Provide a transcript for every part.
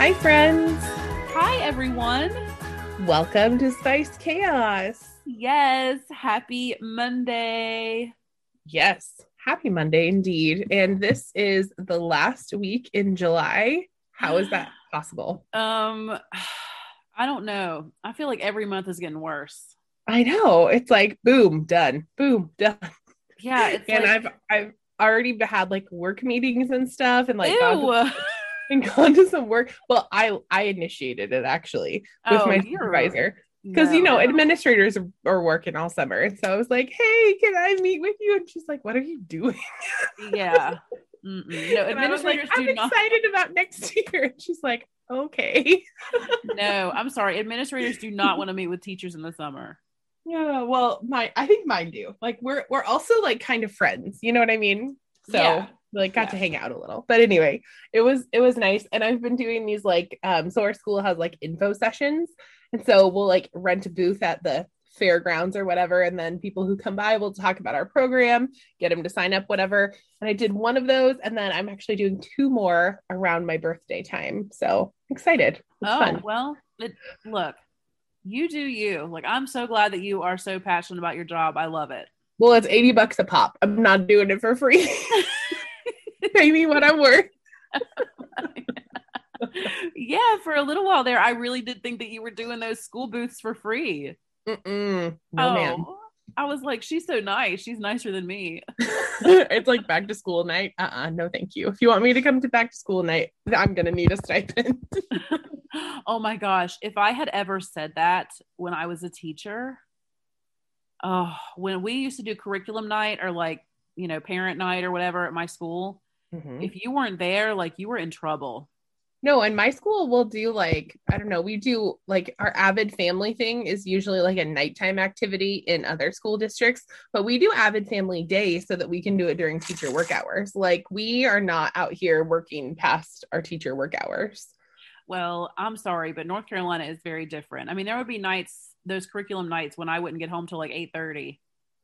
Hi, friends. Hi, everyone. Welcome to Spice Chaos. Yes, happy Monday. Yes, happy Monday indeed. And this is the last week in July. How is that possible? Um, I don't know. I feel like every month is getting worse. I know. It's like boom, done. Boom, done. Yeah, it's and like, I've I've already had like work meetings and stuff and like ew. gone to, and gone to some work. Well, I I initiated it actually with Oh, my supervisor. because you No. know administrators are, working all summer and so i was like hey can i meet with you and she's like what are you doing yeah. Mm-mm. No, was like, administrators i'm do not. excited about next year and she's like okay No, I'm sorry. Administrators do not want to meet with teachers in the summer. yeah well my i think mine do like we're we're also like kind of friends you know what i mean so Yeah. Like got Yeah. to hang out a little. But anyway it was it was nice. And i've been doing these like um so our school has like info sessions. And so we'll like rent a booth at the fairgrounds or whatever. And then people who come by will talk about our program get them to sign up whatever. And i did one of those. And then i'm actually doing two more around my birthday time. So excited. It's Oh, fun. well, it, look, you do you. Like, I'm so glad that you are so passionate about your job. I love it. well it's 80 bucks a pop. I'm not doing it for free pay me what i'm worth yeah, for a little while there, I really did think that you were doing those school booths for free. Mm-mm. no oh, man I was like, she's so nice. She's nicer than me. it's like back to school night. Uh-uh, no thank you. If you want me to come to back to school night, I'm gonna need a stipend. oh my gosh. If I had ever said that when I was a teacher, oh, when we used to do curriculum night or like, you know, parent night or whatever at my school, Mhm. if you weren't there, like you were in trouble. No, and my school will do like, I don't know, we do like our avid family thing is usually like a nighttime activity in other school districts, but we do avid family day so that we can do it during teacher work hours. Like we are not out here working past our teacher work hours. Well, I'm sorry, but North Carolina is very different. I mean, there would be nights, those curriculum nights when I wouldn't get home till like 8:30.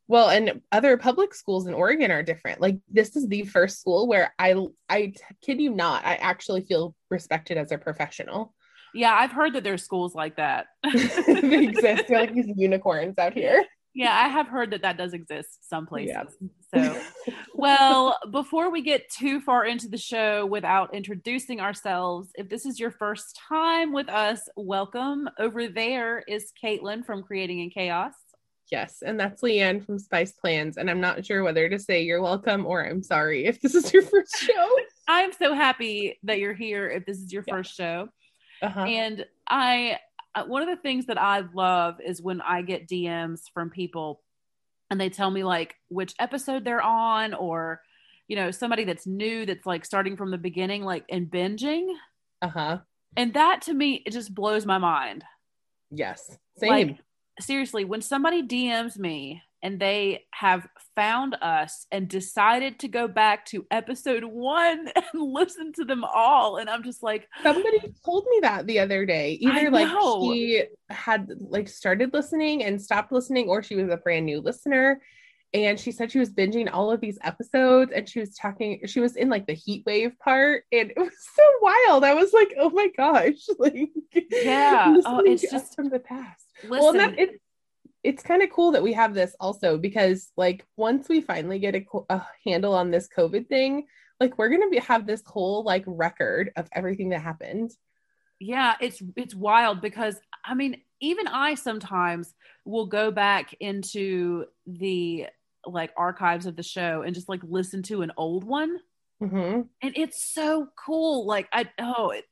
Well, and other public schools in Oregon are different. Like this is the first school where I I kid you not, I actually feel respected as a professional. Yeah, I've heard that there's schools like that. they exist. They're like these unicorns out here. yeah, I have heard that that does exist some places. Yeah. So, well, before we get too far into the show without introducing ourselves, if this is your first time with us, welcome. Over there is Caitlin from Creating in Chaos. Yes, and that's Leanne from Spice Plans. And I'm not sure whether to say you're welcome or I'm sorry if this is your first show. I'm so happy that you're here if this is your Yeah. first show. Uh-huh. And I, uh, one of the things that I love is when I get DMs from people and they tell me like which episode they're on or, you know, somebody that's new that's like starting from the beginning, like and binging. Uh-huh. And that to me, it just blows my mind. Yes. Same. Like, seriously, when somebody DMs me and they have found us and decided to go back to episode one and listen to them all, and I'm just like, Somebody told me that the other day. Either like she had like started listening and stopped listening, or she was a brand new listener. And she said she was binging all of these episodes and she was talking, she was in like the heat wave part. And it was so wild. I was like, oh my gosh. Like, Yeah. Oh, it's just- from the past. Listen, well, it, it's kind of cool that we have this also because like once we finally get a, a handle on this COVID thing, like we're gonna be have this whole like record of everything that happened. yeah it's it's wild because i mean even i sometimes will go back into the like archives of the show and just like listen to an old one Mm-hmm. and it's so cool like i oh it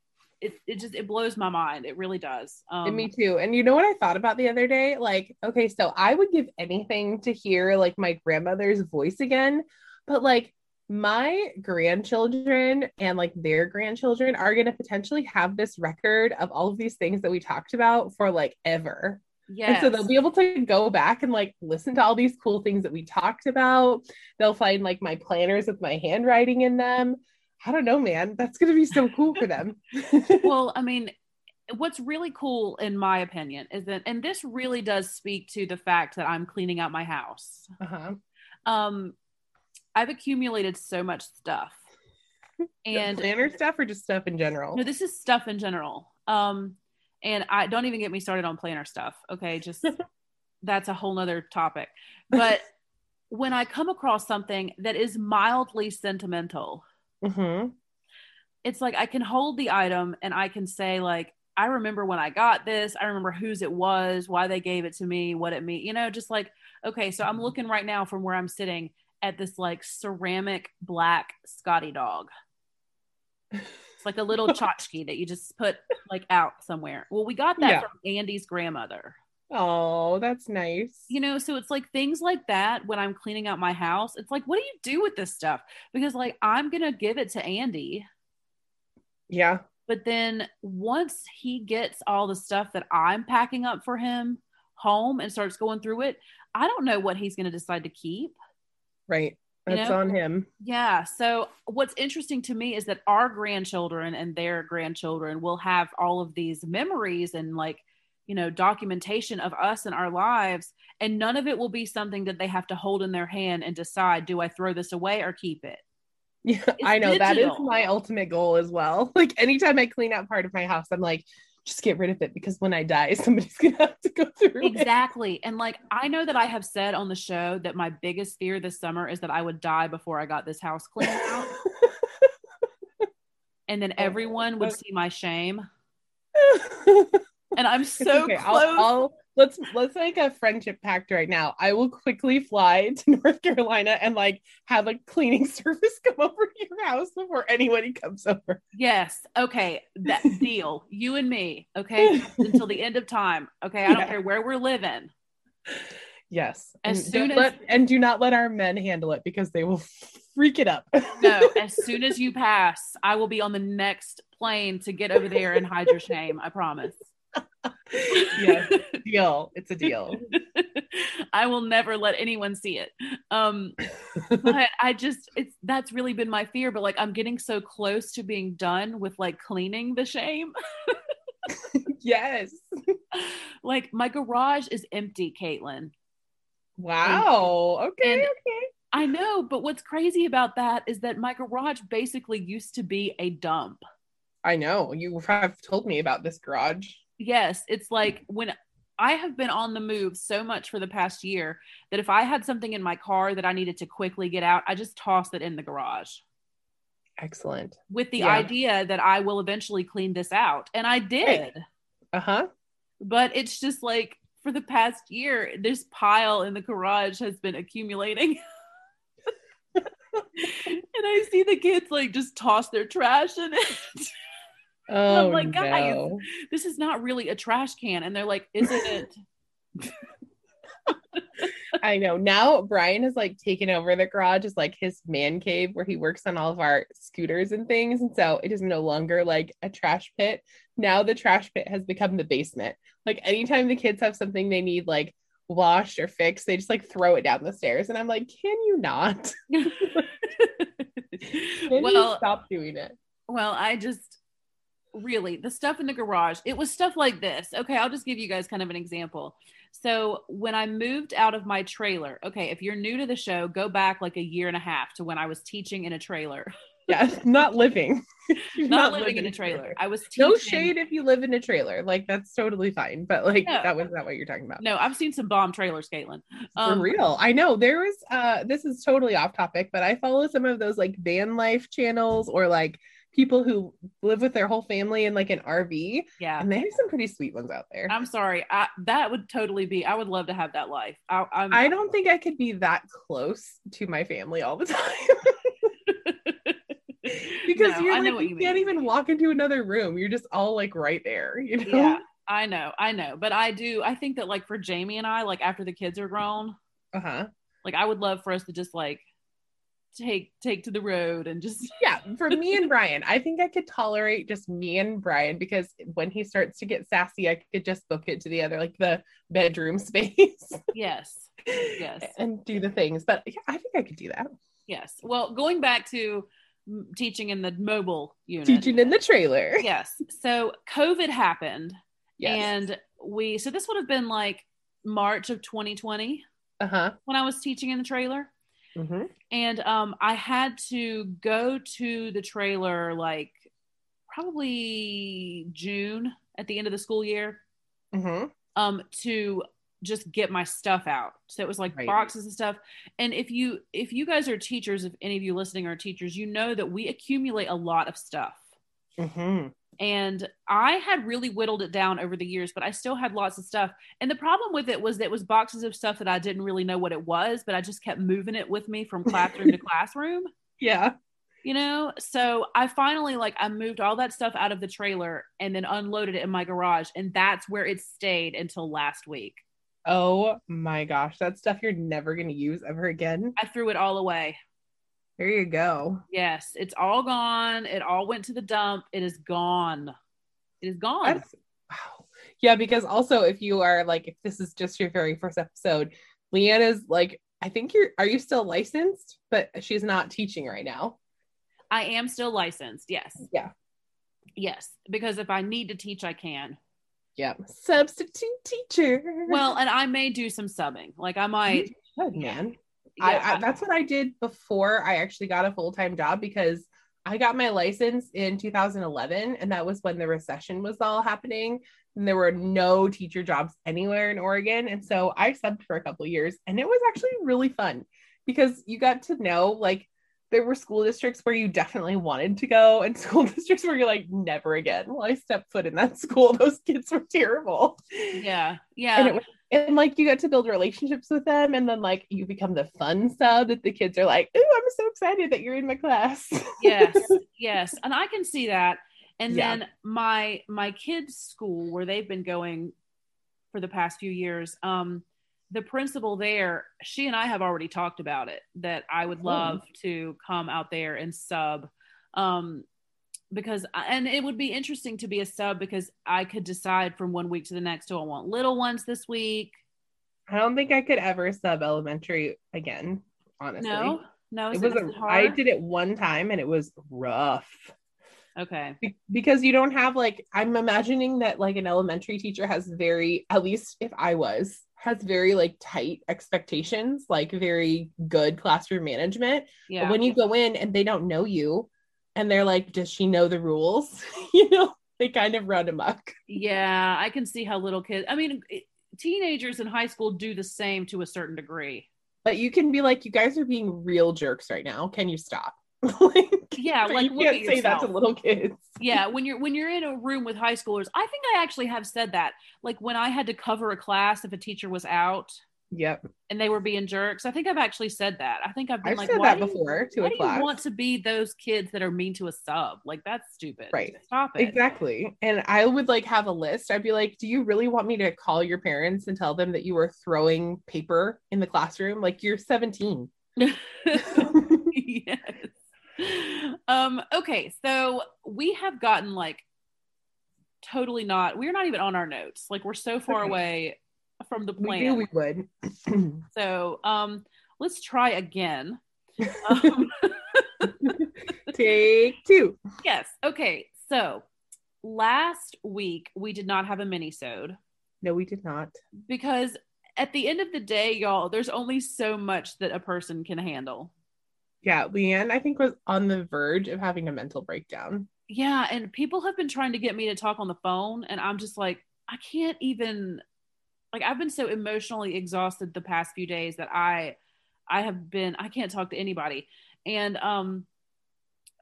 it, it just it blows my mind it really does um and me too. And you know what I thought about the other day? Like, okay, so I would give anything to hear like my grandmother's voice again, but like my grandchildren and like their grandchildren are going to potentially have this record of all of these things that we talked about for like ever. yeah. So they'll be able to go back and like listen to all these cool things that we talked about. They'll find like my planners with my handwriting in them. I don't know, man. That's going to be so cool for them. well, I mean, what's really cool, in my opinion, is that, and this really does speak to the fact that I'm cleaning out my house. uh-huh. Um, I've accumulated so much stuff, and planner stuff or just stuff in general? no, this is stuff in general. Um, and I don't even get me started on planner stuff. Okay, just that's a whole nother topic. But when I come across something that is mildly sentimental, hmm it's like I can hold the item and I can say like I remember when I got this. I remember whose it was, why they gave it to me, what it mean. You know, just like okay. So I'm looking right now from where I'm sitting at this like ceramic black Scotty dog. It's like a little tchotchke that you just put like out somewhere. Well, we got that Yeah. from Andy's grandmother. Oh, that's nice. You know, so it's like things like that when I'm cleaning out my house. It's like, what do you do with this stuff? Because like I'm gonna give it to Andy. yeah. But then once he gets all the stuff that I'm packing up for him home and starts going through it, I don't know what he's going to decide to keep. Right. You That's know? on him. Yeah. So what's interesting to me is that our grandchildren and their grandchildren will have all of these memories and like, you know, documentation of us and our lives. And none of it will be something that they have to hold in their hand and decide, do I throw this away or keep it? Yeah, I know that is my ultimate goal as well. Like anytime I clean out part of my house, I'm like, just get rid of it because when I die, somebody's gonna have to go through it. Exactly. And like, I know that I have said on the show that my biggest fear this summer is that I would die before I got this house cleaned out. And then oh, everyone would oh. see my shame. And I'm so okay. close. I'll, I'll let's let's make a friendship pact right now. I will quickly fly to North Carolina and like have a cleaning service come over to your house before anybody comes over. Yes. Okay. That deal. You and me. Okay. Until the end of time. Okay. I don't Yeah. care where we're living. Yes. As and soon as- let, and do not let our men handle it because they will freak it up. No. As soon as you pass, I will be on the next plane to get over there and hide your shame. I promise. yes. Deal. It's a deal. I will never let anyone see it. Um, but I just it's that's really been my fear. But like I'm getting so close to being done with like cleaning the shame. yes. like my garage is empty, Caitlin. Wow. Okay. And- okay. I know, but what's crazy about that is that my garage basically used to be a dump. I know. You have told me about this garage. Yes, it's like when I have been on the move so much for the past year that if I had something in my car that I needed to quickly get out, I just tossed it in the garage Excellent. with the Yeah. idea that I will eventually clean this out. And I did. Uh huh. But it's just like for the past year, this pile in the garage has been accumulating. and I see the kids like just toss their trash in it. Oh, like, guys, no. this is not really a trash can. And they're like, isn't it? I know. Now Brian has like taken over the garage as like his man cave where he works on all of our scooters and things. And so it is no longer like a trash pit. Now the trash pit has become the basement. Like anytime the kids have something they need like washed or fixed, they just like throw it down the stairs. And I'm like, can you not? Can you well, stop doing it? well, I just really the stuff in the garage, it was stuff like this. Okay, I'll just give you guys kind of an example. So when I moved out of my trailer, okay, if you're new to the show, go back like a year and a half to when I was teaching in a trailer. Yeah, not living. You're Not, living in a trailer. I was teaching. No shade if you live in a trailer. Like that's totally fine. But like No. that was not what you're talking about. No, I've seen some bomb trailers, Caitlin. For Um, real. I know there was uh this is totally off topic, but I follow some of those like van life channels or like people who live with their whole family in like an RV Yeah. and they have some pretty sweet ones out there. I'm sorry. I, that would totally be. I would love to have that life. I, I'm, I don't think I could be that close to my family all the time. because No, you're like you you can't even walk into another room. You're just all like right there, you know? yeah, I know, I know, but I do. I think that like for Jamie and I, like after the kids are grown, Uh-huh. like I would love for us to just like take take to the road and just Yeah, for me and Brian, I think I could tolerate just me and Brian because when he starts to get sassy, I could just book it to the other, like the bedroom space. yes, Yes. And do the things. But yeah, I think I could do that. yes. Well, going back to teaching in the mobile unit. Teaching in the trailer. Yes. So COVID happened, Yes. and we. So this would have been like March of 2020 uh-huh. when I was teaching in the trailer. Mhm. and um, I had to go to the trailer like probably June at the end of the school year Mhm. um, to just get my stuff out. So it was like Right. boxes and stuff. And if you if you guys are teachers, if any of you listening are teachers, you know that we accumulate a lot of stuff. Mhm. And I had really whittled it down over the years, but I still had lots of stuff. And the problem with it was that it was boxes of stuff that I didn't really know what it was, but I just kept moving it with me from classroom to classroom Yeah. you know so i finally like i moved all that stuff out of the trailer and then unloaded it in my garage and that's where it stayed until last week Oh my gosh, that stuff you're never gonna use ever again. i threw it all away There you go. yes it's all gone it all went to the dump it is gone it is gone That's wow. Yeah, because also if you are like if this is just your very first episode, Leanne is like I think you're are you still licensed? But she's not teaching right now. i am still licensed yes Yeah. yes because if i need to teach i can Yeah. Substitute teacher. well and i may do some subbing like i might good man. Yeah, I, I that's what I did before I actually got a full-time job because I got my license in 2011 and that was when the recession was all happening and there were no teacher jobs anywhere in Oregon and so I subbed for a couple years and it was actually really fun because you got to know like there were school districts where you definitely wanted to go and school districts where you're like never again. Well, I stepped foot in that school. Those kids were terrible. yeah yeah And it was and like you get to build relationships with them and then like you become the fun sub that the kids are like, oh I'm so excited that you're in my class." yes yes and i can see that and Yeah. then my my kids school where they've been going for the past few years um the principal there she and i have already talked about it that i would Oh. love to come out there and sub um because and it would be interesting to be a sub because i could decide from one week to the next do i want little ones this week I don't think I could ever sub elementary again, honestly. no no It was a, I did it one time and it was rough. okay Be- because you don't have like I'm imagining that like an elementary teacher has very at least if I was has very like tight expectations, like very good classroom management. yeah But when you go in and they don't know you and they're like, does she know the rules? you know, they kind of run amok. Yeah, I can see how little kids. I mean, teenagers in high school do the same to a certain degree. But you can be like, you guys are being real jerks right now. Can you stop? like, Yeah, like you can't say that to little kids. yeah, when you're when you're in a room with high schoolers, I think I actually have said that. Like when I had to cover a class if a teacher was out Yep. and they were being jerks. I think I've actually said that. I think I've been I've like, said why that do you- before to a class. you want to be those kids that are mean to a sub? Like that's stupid. Right. Stop it. Exactly. And I would like have a list. I'd be like, do you really want me to call your parents and tell them that you were throwing paper in the classroom? Like you're 17. yes. Um, okay, so we have gotten like totally not, we're not even on our notes. Like we're so far Okay. away from the plan. we knew we would. so um let's try again. Um, Take two. yes. Okay. So last week we did not have a mini-sode No, we did not. because at the end of the day, y'all, there's only so much that a person can handle. Yeah, Leanne, I think, was on the verge of having a mental breakdown. Yeah, and people have been trying to get me to talk on the phone, and I'm just like, I can't even. Like, I've been so emotionally exhausted the past few days that I, I have been. I can't talk to anybody. And um,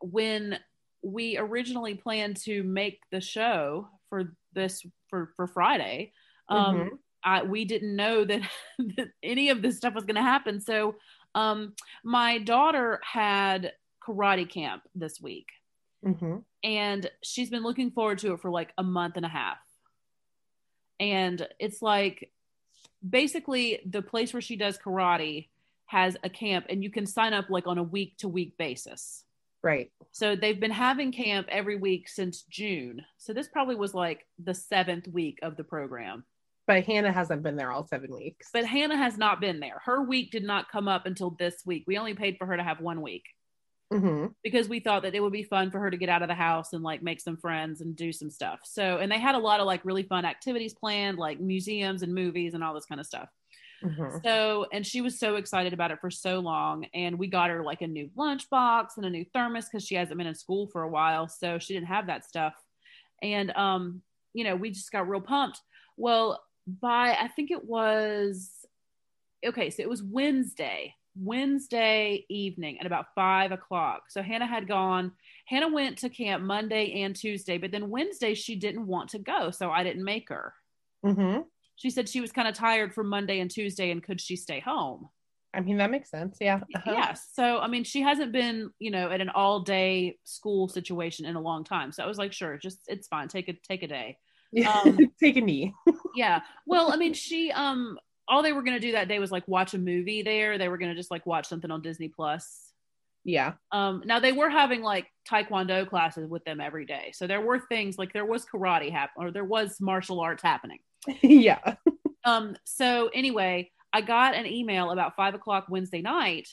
when we originally planned to make the show for this for for Friday, um, Mhm. I we didn't know that, that any of this stuff was going to happen. So, um, my daughter had karate camp this week Mhm. and she's been looking forward to it for like a month and a half. And it's like basically the place where she does karate has a camp and you can sign up like on a week to week basis. Right. So they've been having camp every week since June. So this probably was like the seventh week of the program. But Hannah hasn't been there all seven weeks. But Hannah has not been there. Her week did not come up until this week. We only paid for her to have one week. Hmm because we thought that it would be fun for her to get out of the house and like make some friends and do some stuff. So, and they had a lot of like really fun activities planned, like museums and movies and all this kind of stuff. hmm So, and she was so excited about it for so long. And we got her like a new lunchbox and a new thermos because she hasn't been in school for a while. So she didn't have that stuff. And, um, you know, we just got real pumped. Well, by I think it was okay, so it was Wednesday, Wednesday evening at about five o'clock. So Hannah had gone, Hannah went to camp Monday and Tuesday, but then Wednesday she didn't want to go. So I didn't make her. hmm She said she was kind of tired from Monday and Tuesday and could she stay home? I mean, that makes sense. Yeah. Uh-huh. Yes. So, I mean, she hasn't been, you know, at an all day school situation in a long time. So I was like, sure, just, it's fine. Take a, take a day. Um, Take a knee. Yeah. Well, I mean, she, um, all they were going to do that day was like watch a movie there. They were going to just like watch something on Disney Plus. Yeah. Um, now they were having like Taekwondo classes with them every day. So there were things like there was karate happen or there was martial arts happening. yeah. Um, so anyway, I got an email about five o'clock Wednesday night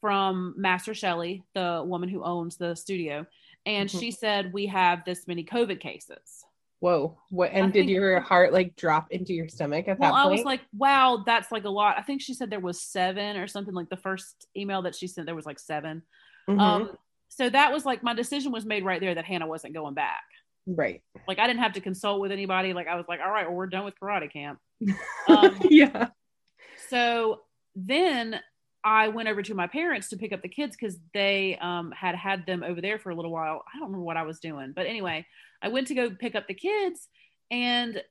from Master Shelley, the woman who owns the studio, and Mhm. she said we have this many COVID cases. Whoa. What? I And did think- your heart like drop into your stomach at Well, that point? I was like, wow, that's like a lot. I think she said there was seven or something. Like the first email that she sent, there was like 7 Mhm. Um, so that was like my decision was made right there that Hannah wasn't going back. right. Like I didn't have to consult with anybody. Like I was like, all right, well, we're done with karate camp. Um, yeah. So then I went over to my parents to pick up the kids because they um, had had them over there for a little while. I don't remember what I was doing, but anyway, I went to go pick up the kids, and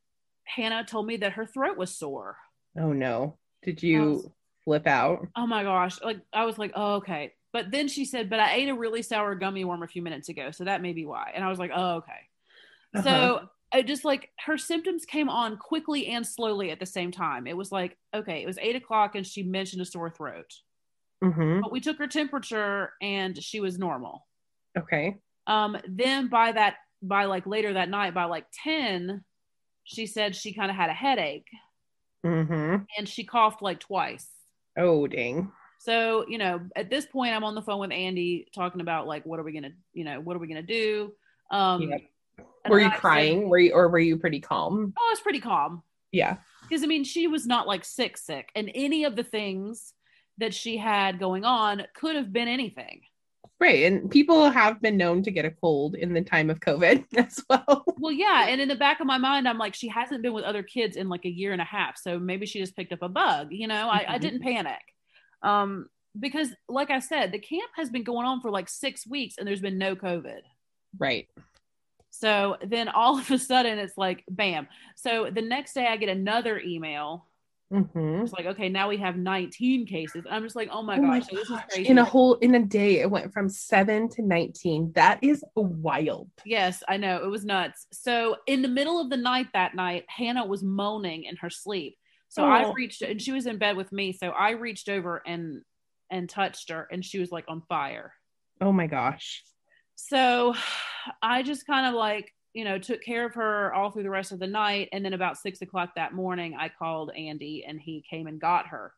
Hannah told me that her throat was sore. Oh no. Did you was- flip out? Oh my gosh! Like I was like, oh, okay. But then she said, but I ate a really sour gummy worm a few minutes ago, so that may be why. And I was like, oh, okay. Uh-huh. So I just like her symptoms came on quickly and slowly at the same time. It was like, okay, it was eight o'clock and she mentioned a sore throat. hmm But we took her temperature and she was normal. Okay. Um, then by that, by like later that night, by like 10, she said she kind of had a headache mm-hmm. and she coughed like twice. Oh dang. So, you know, at this point, I'm on the phone with Andy talking about like, what are we going to, you know, what are we going to do? Um, Yep. Were you I said- crying? Were you or were you pretty calm? oh, I was pretty calm. Yeah. because I mean, she was not like sick, sick, and any of the things that she had going on could have been anything. Right. And people have been known to get a cold in the time of COVID as well. Well, yeah, and in the back of my mind, I'm like, she hasn't been with other kids in like a year and a half, so maybe she just picked up a bug. You know, I, I Mhm. didn't panic, um, because like I said, the camp has been going on for like six weeks, and there's been no COVID. Right. So then all of a sudden, it's like, bam. So the next day, I get another email. hmm It's like, okay, now we have 19 cases. I'm just like, oh my oh my gosh, so this is crazy. In a whole in a day, it went from seven to nineteen. That is wild. Yes, I know. It was nuts. So, in the middle of the night that night, Hannah was moaning in her sleep. So, I Oh. reached and she was in bed with me. So, I reached over and and touched her and she was like on fire. Oh my gosh. So, I just kind of like, you know, took care of her all through the rest of the night. And then about six o'clock that morning, I called Andy and he came and got her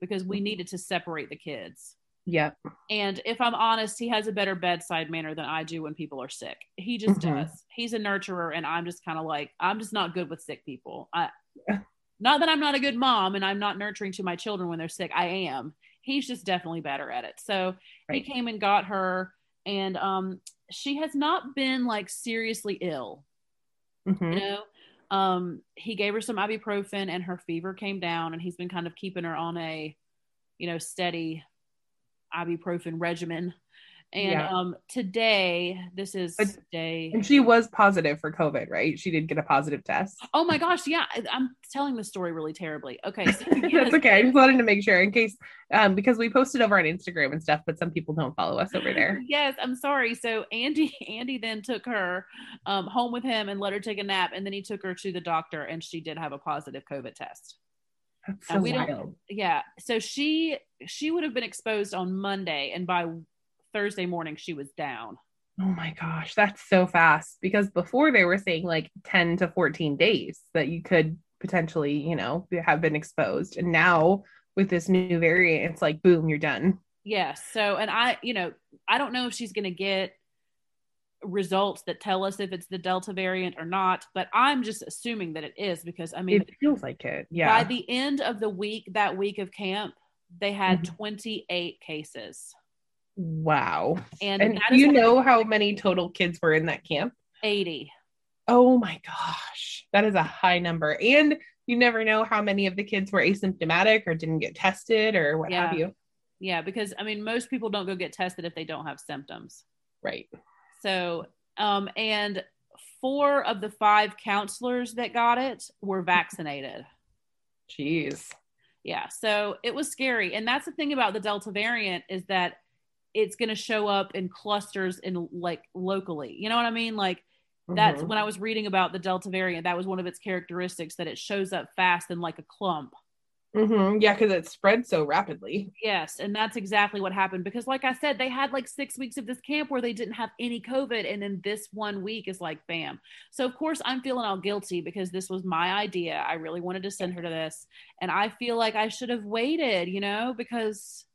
because we needed to separate the kids. Yep. And if I'm honest, he has a better bedside manner than I do when people are sick. He just Mhm. does. He's a nurturer, and I'm just kind of like, I'm just not good with sick people. I, Yeah. not that I'm not a good mom and I'm not nurturing to my children when they're sick. I am. He's just definitely better at it. So Right. he came and got her, and um, she has not been like seriously ill. Hmm you know? Um he gave her some ibuprofen and her fever came down and he's been kind of keeping her on a you know steady ibuprofen regimen and Yeah. um today this is But- day And she was positive for COVID, right? She did get a positive test. oh my gosh yeah i'm telling the story really terribly okay so That's okay. I just wanted to make sure in case, um, because we posted over on Instagram and stuff, but some people don't follow us over there. yes i'm sorry so andy andy then took her um, home with him and let her take a nap and then he took her to the doctor and she did have a positive covid test That's so we don't- yeah so she she would have been exposed on monday and by thursday morning she was down Oh my gosh, that's so fast. Because before they were saying like 10 to 14 days that you could potentially, you know, have been exposed. And now with this new variant, it's like, boom, you're done. Yes. So, and I, you know, I don't know if she's going to get results that tell us if it's the Delta variant or not, but I'm just assuming that it is because I mean, it feels like it. Yeah. by the end of the week, that week of camp, they had Mhm. 28 cases. Wow. And, And do you know how many total kids were in that camp? 80. Oh my gosh. That is a high number. And you never know how many of the kids were asymptomatic or didn't get tested or what have you. Yeah. Because I mean, most people don't go get tested if they don't have symptoms. Right. So, um, and four of the five counselors that got it were vaccinated. Jeez. Yeah. So it was scary. And that's the thing about the Delta variant is that it's going to show up in clusters in like locally. You know what I mean? Like that's Mhm. when I was reading about the Delta variant, that was one of its characteristics that it shows up fast in like a clump. Mhm. Yeah, because it spread so rapidly. Yes, and that's exactly what happened because, like I said, they had like six weeks of this camp where they didn't have any COVID, and then this one week is like bam. So of course I'm feeling all guilty because this was my idea. I really wanted to send her to this, and I feel like I should have waited, you know, because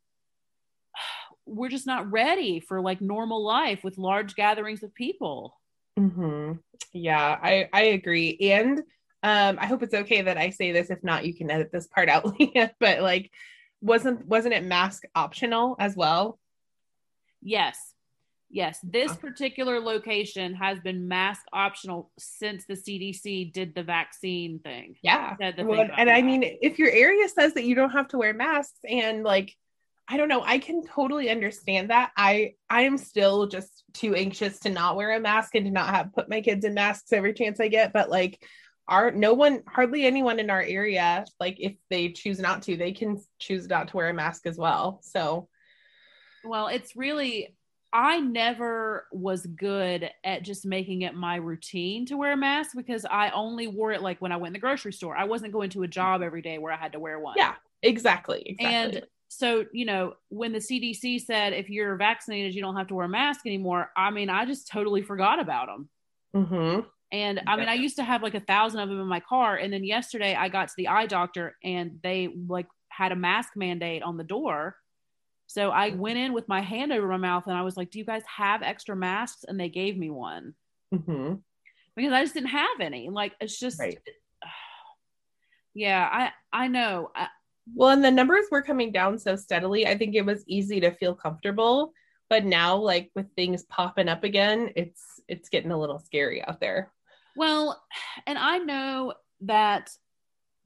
we're just not ready for like normal life with large gatherings of people. hmm Yeah, I I agree. And um, I hope it's okay that I say this. If not, you can edit this part out. Leah. but like, wasn't wasn't it mask optional as well? Yes. Yes, this particular location has been mask optional since the CDC did the vaccine thing. Yeah. Well, got and I that. mean, if your area says that you don't have to wear masks, and like, I don't know, I can totally understand that. I I am still just too anxious to not wear a mask and to not have put my kids in masks every chance I get. But like, our no one, hardly anyone in our area, like if they choose not to, they can choose not to wear a mask as well. So Well, it's really I never was good at just making it my routine to wear a mask because I only wore it like when I went in the grocery store. I wasn't going to a job every day where I had to wear one. yeah, exactly, exactly. And so, you know, when the CDC said if you're vaccinated, you don't have to wear a mask anymore, I mean, I just totally forgot about them. hmm And I mean, I used to have like a thousand of them in my car. And then yesterday I got to the eye doctor and they like had a mask mandate on the door. So I went in with my hand over my mouth and I was like, Do you guys have extra masks? And they gave me one hmm because I just didn't have any. Like, it's just, Right. yeah, I, I know. I, Well, and the numbers were coming down so steadily. I think it was easy to feel comfortable, but now, like with things popping up again, it's it's getting a little scary out there. Well, and I know that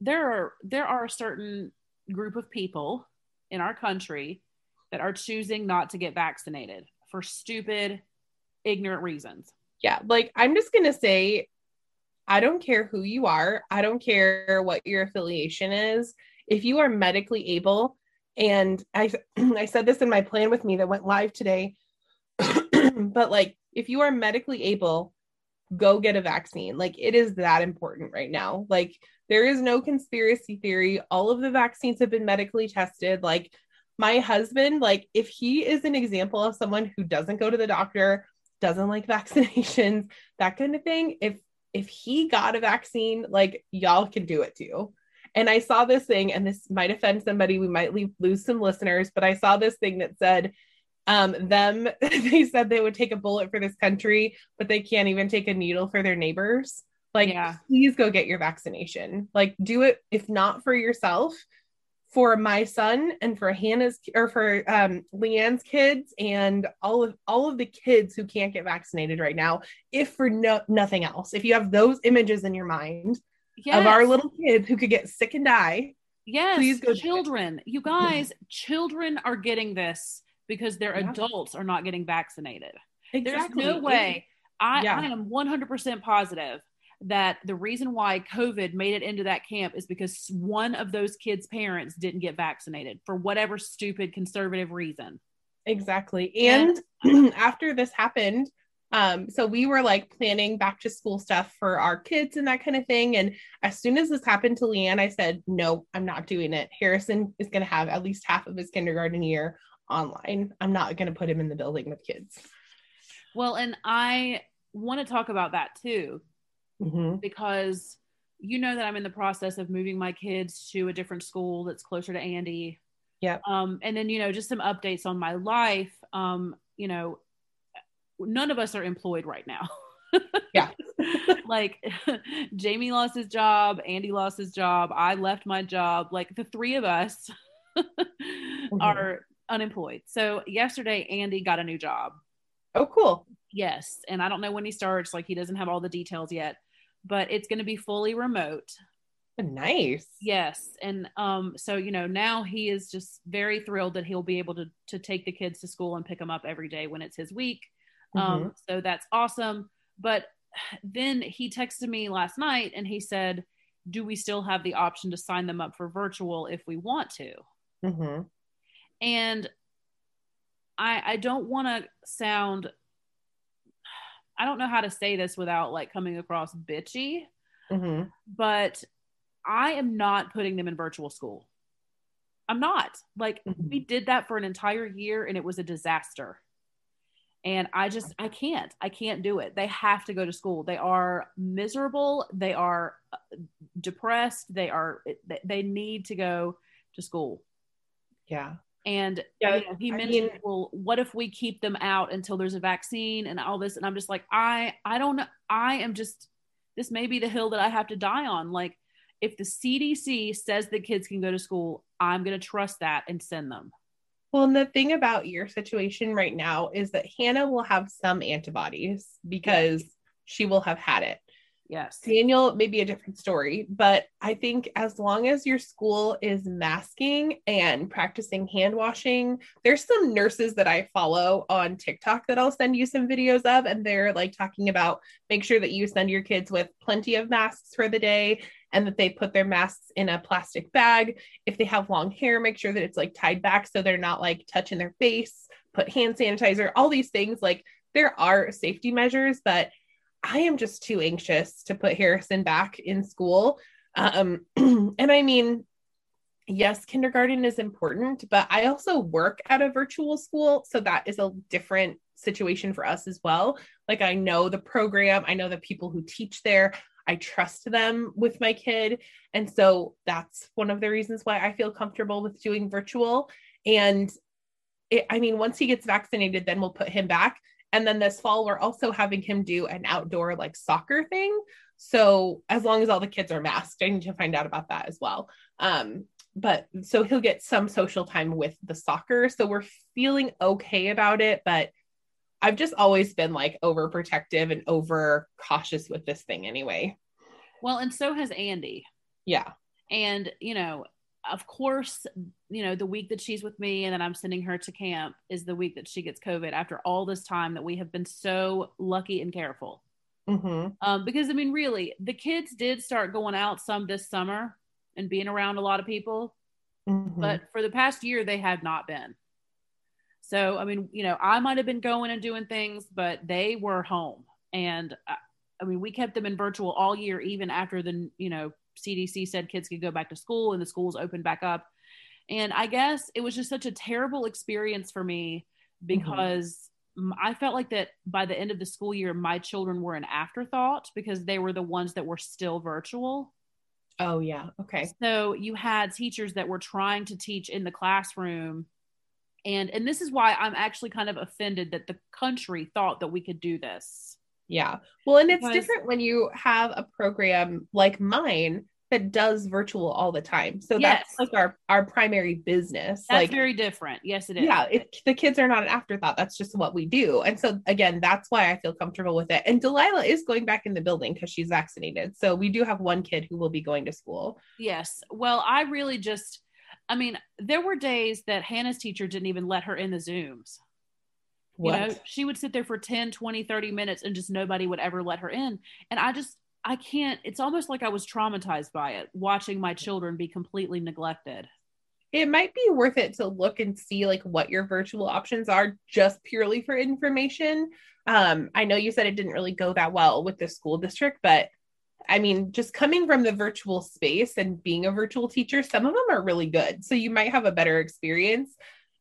there are there are a certain group of people in our country that are choosing not to get vaccinated for stupid, ignorant reasons. Yeah, like I'm just gonna say, I don't care who you are. I don't care what your affiliation is. If you are medically able, and I I said this in my plan with me that went live today, but like if you are medically able, go get a vaccine. Like it is that important right now. Like there is no conspiracy theory. All of the vaccines have been medically tested. Like my husband, like if he is an example of someone who doesn't go to the doctor, doesn't like vaccinations, that kind of thing, if if he got a vaccine, like y'all can do it too. And I saw this thing, and this might offend somebody. We might leave, lose some listeners, but I saw this thing that said, um, them, they said they would take a bullet for this country, but they can't even take a needle for their neighbors. Like, Yeah. please go get your vaccination. Like, do it, if not for yourself, for my son and for Hannah's or for um, Leanne's kids and all of all of the kids who can't get vaccinated right now, if for no nothing else. If you have those images in your mind Yes. of our little kids who could get sick and die, yes, please go children. You guys, children are getting this because their Yeah. adults are not getting vaccinated. exactly. There's no way. I, Yeah. I am 100% positive that the reason why COVID made it into that camp is because one of those kids' parents didn't get vaccinated for whatever stupid conservative reason. Exactly. And after this happened, um, so we were like planning back to school stuff for our kids and that kind of thing. And as soon as this happened to Leanne, I said, no, I'm not doing it. Harrison is going to have at least half of his kindergarten year online. I'm not going to put him in the building with kids. Well, and I want to talk about that too, Mhm. because you know that I'm in the process of moving my kids to a different school that's closer to Andy. Yeah. Um, and then, you know, just some updates on my life. Um, you know, none of us are employed right now. yeah. like Jamie lost his job, Andy lost his job, I left my job. Like the three of us mm-hmm. are unemployed. So yesterday Andy got a new job. Oh, cool. Yes. And I don't know when he starts, like he doesn't have all the details yet, but it's going to be fully remote. Nice. Yes. And um so you know now he is just very thrilled that he'll be able to to take the kids to school and pick them up every day when it's his week. Um, mm-hmm. Um so that's awesome. But then he texted me last night and he said, "Do we still have the option to sign them up for virtual if we want to?" Mm-hmm. And I I don't want to sound I don't know how to say this without like coming across bitchy, mm-hmm. but I am not putting them in virtual school. I'm not. Like mm-hmm. we did that for an entire year and it was a disaster and i just i can't i can't do it. They have to go to school. They are miserable. They are uh, depressed. They are they need to go to school. Yeah. And yeah, you know, he I mentioned mean, well what if we keep them out until there's a vaccine and all this? And i'm just like i i don't know. I am just this may be the hill that i have to die on. Like if the cdc says that kids can go to school i'm going to trust that and send them well, and the thing about your situation right now is that Hannah will have some antibodies because she will have had it. Yes. Daniel may be a different story, but I think as long as your school is masking and practicing hand washing, there's some nurses that I follow on TikTok that I'll send you some videos of, and they're like talking about make sure that you send your kids with plenty of masks for the day and that they put their masks in a plastic bag. If they have long hair, make sure that it's like tied back so they're not like touching their face, put hand sanitizer, all these things. Like there are safety measures, but I am just too anxious to put Harrison back in school. Um, and I mean, yes, kindergarten is important, but I also work at a virtual school. So that is a different situation for us as well. Like, I know the program, I know the people who teach there. I trust them with my kid. And so that's one of the reasons why I feel comfortable with doing virtual. And it, I mean, once he gets vaccinated, then we'll put him back. And then this fall, we're also having him do an outdoor like soccer thing. So as long as all the kids are masked, I need to find out about that as well. Um, but so he'll get some social time with the soccer. So we're feeling okay about it, but I've just always been like overprotective and over cautious with this thing anyway. Well, and so has Andy. Yeah. And, you know, of course, you know, the week that she's with me and then I'm sending her to camp is the week that she gets COVID after all this time that we have been so lucky and careful. Mm-hmm. Um, because, I mean, really, the kids did start going out some this summer and being around a lot of people. Mm-hmm. But for the past year, they had not been. So, I mean, you know, I might have been going and doing things, but they were home. And I, uh, I mean, we kept them in virtual all year, even after the, you know, CDC said kids could go back to school and the schools opened back up. And I guess it was just such a terrible experience for me because mm-hmm. I felt like that by the end of the school year, my children were an afterthought because they were the ones that were still virtual. Oh, yeah. Okay. So you had teachers that were trying to teach in the classroom. And, and this is why I'm actually kind of offended that the country thought that we could do this yeah. Well, and it's because... different when you have a program like mine that does virtual all the time. So yes. that's like our our primary business. That's like very different. Yes, it is. Yeah, it, the kids are not an afterthought. That's just what we do. And so again, that's why I feel comfortable with it. And Delilah is going back in the building because she's vaccinated. So we do have one kid who will be going to school. Yes. Well, I really just I mean, there were days that Hannah's teacher didn't even let her in the Zooms. What? You know, she would sit there for 10, 20, 30 minutes and just nobody would ever let her in. And I just, I can't, it's almost like I was traumatized by it, watching my children be completely neglected. It might be worth it to look and see like what your virtual options are just purely for information. Um, I know you said it didn't really go that well with the school district, but I mean, just coming from the virtual space and being a virtual teacher, some of them are really good. So you might have a better experience.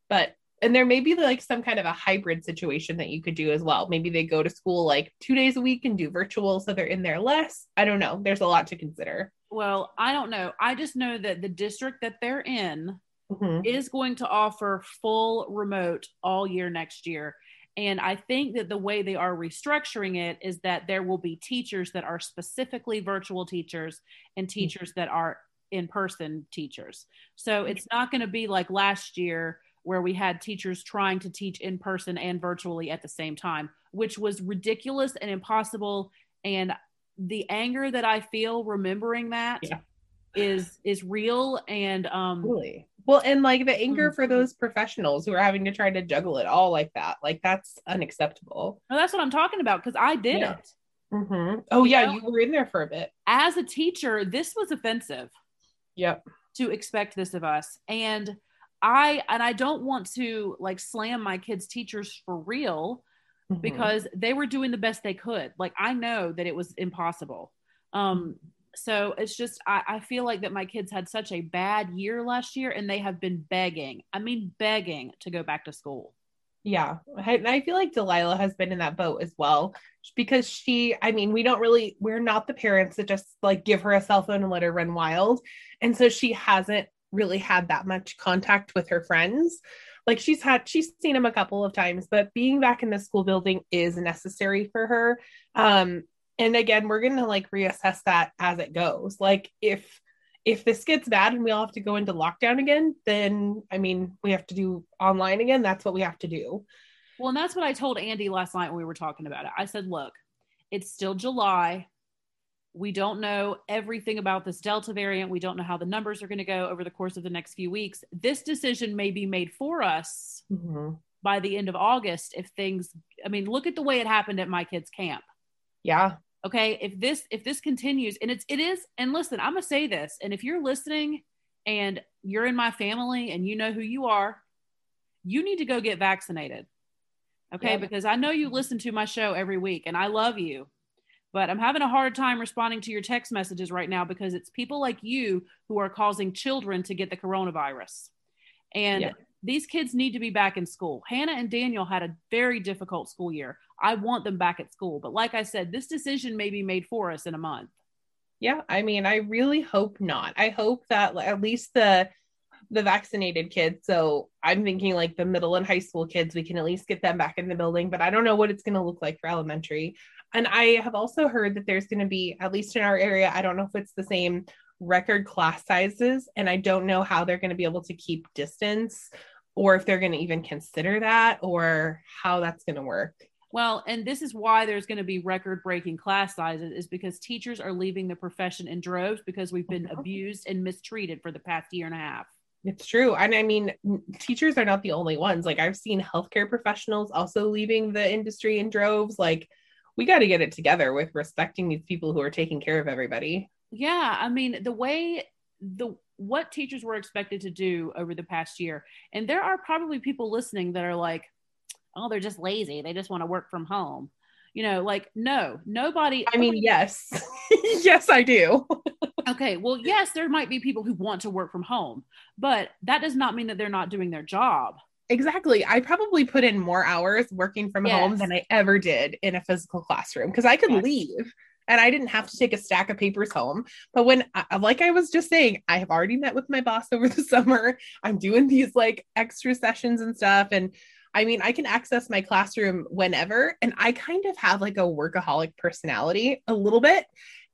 But and there may be like some kind of a hybrid situation that you could do as well. Maybe they go to school like two days a week and do virtual so they're in there less. I don't know. There's a lot to consider. Well, I don't know. I just know that the district that they're in Mhm. is going to offer full remote all year next year. And I think that the way they are restructuring it is that there will be teachers that are specifically virtual teachers and hmm. teachers that are in person teachers. So hmm. it's not going to be like last year where we had teachers trying to teach in person and virtually at the same time, which was ridiculous and impossible. And the anger that I feel remembering that Yeah. Is is real and um Really? Well, and like the anger for Mhm. those professionals who are having to try to juggle it all like that, like that's unacceptable. no, that's what I'm talking about because I did Yeah. it. hmm Oh You yeah, know? you were in there for a bit. As a teacher, this was offensive Yep. to expect this of us. And I and I don't want to like slam my kids' teachers for real Mhm. because they were doing the best they could. Like I know that it was impossible. Um so it's just I, I feel like that my kids had such a bad year last year and they have been begging. I mean begging to go back to school. Yeah. And I feel like Delilah has been in that boat as well because she, I mean, we don't really, we're not the parents that just like give her a cell phone and let her run wild. And so she hasn't really had that much contact with her friends. Like she's had, she's seen him a couple of times, but being back in the school building is necessary for her. Um, and again, we're going to like reassess that as it goes. Like if, if this gets bad and we all have to go into lockdown again, then I mean, we have to do online again. That's what we have to do. Well, and that's what I told Andy last night when we were talking about it. I said, look, it's still July. We don't know everything about this Delta variant. We don't know how the numbers are going to go over the course of the next few weeks. This decision may be made for us mm-hmm. by the end of August if things, I mean, look at the way it happened at my kids' camp. Yeah. Okay. If this, if this continues and it's, it is, and listen, I'm going to say this. And if you're listening and you're in my family and you know who you are, you need to go get vaccinated. Okay. Yeah. Because I know you listen to my show every week and I love you, but I'm having a hard time responding to your text messages right now because it's people like you who are causing children to get the coronavirus. And Yeah. These kids need to be back in school. Hannah and Daniel had a very difficult school year. I want them back at school. But like I said, this decision may be made for us in a month. Yeah. I mean, I really hope not. I hope that at least the the vaccinated kids. So I'm thinking like the middle and high school kids, we can at least get them back in the building, but I don't know what it's going to look like for elementary. And I have also heard that there's going to be, at least in our area, I don't know if it's the same record class sizes, and I don't know how they're going to be able to keep distance or if they're going to even consider that or how that's going to work. Well, and this is why there's going to be record breaking class sizes, is because teachers are leaving the profession in droves because we've been Mhm. abused and mistreated for the past year and a half. It's true. And I mean, teachers are not the only ones. Like, I've seen healthcare professionals also leaving the industry in droves. Like, we got to get it together with respecting these people who are taking care of everybody. Yeah, I mean the way the what teachers were expected to do over the past year, and there are probably people listening that are like, "Oh, they're just lazy. They just want to work from home." You know, like no, nobody. I mean, yes. yes, I do. okay, well, yes, there might be people who want to work from home, but that does not mean that they're not doing their job. Exactly. I probably put in more hours working from home than I ever did in a physical classroom because I could Yes. leave and I didn't have to take a stack of papers home. But when, I- like I was just saying, I have already met with my boss over the summer. I'm doing these like extra sessions and stuff. And I mean, I can access my classroom whenever. And I kind of have like a workaholic personality a little bit.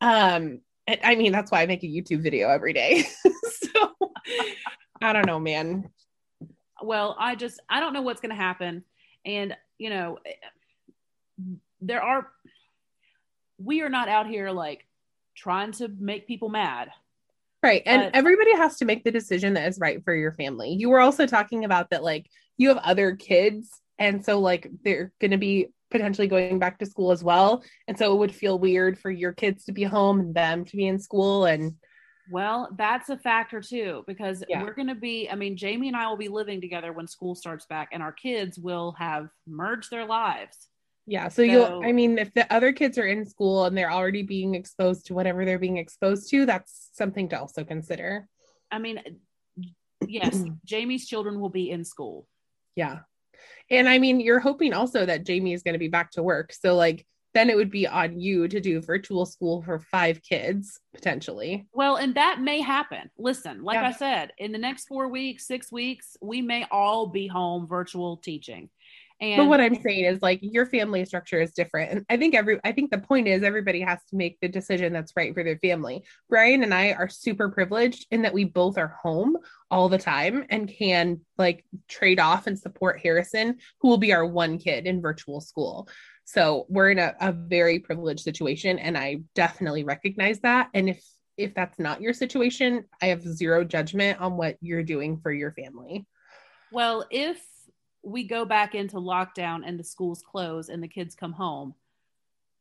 Um, and I mean, that's why I make a YouTube video every day. so I don't know, man. well i just i don't know what's going to happen and you know eh, there are we are not out here like trying to make people mad Right. And But- everybody has to make the decision that is right for your family. You were also talking about that, like, you have other kids. And so, like, they're going to be potentially going back to school as well. And so it would feel weird for your kids to be home and them to be in school. And well that's a factor too because Yeah. we're going to be i mean jamie and i will be living together when school starts back and our kids will have merged their lives yeah, so, you'll, I mean, if the other kids are in school and they're already being exposed to whatever they're being exposed to, that's something to also consider. i mean yes jamie's children will be in school Yeah. And I mean, you're hoping also that Jamie is going to be back to work. So, like, then it would be on you to do virtual school for five kids potentially. Well, and that may happen. Listen, like Yeah. I said, in the next four weeks, six weeks, we may all be home virtual teaching. And but what I'm saying is like your family structure is different. And I think every I think the point is everybody has to make the decision that's right for their family. Brian and I are super privileged in that we both are home all the time and can like trade off and support Harrison, who will be our one kid in virtual school. So we're in a, a very privileged situation and I definitely recognize that. And if if that's not your situation, I have zero judgment on what you're doing for your family. Well, if we go back into lockdown and the schools close and the kids come home,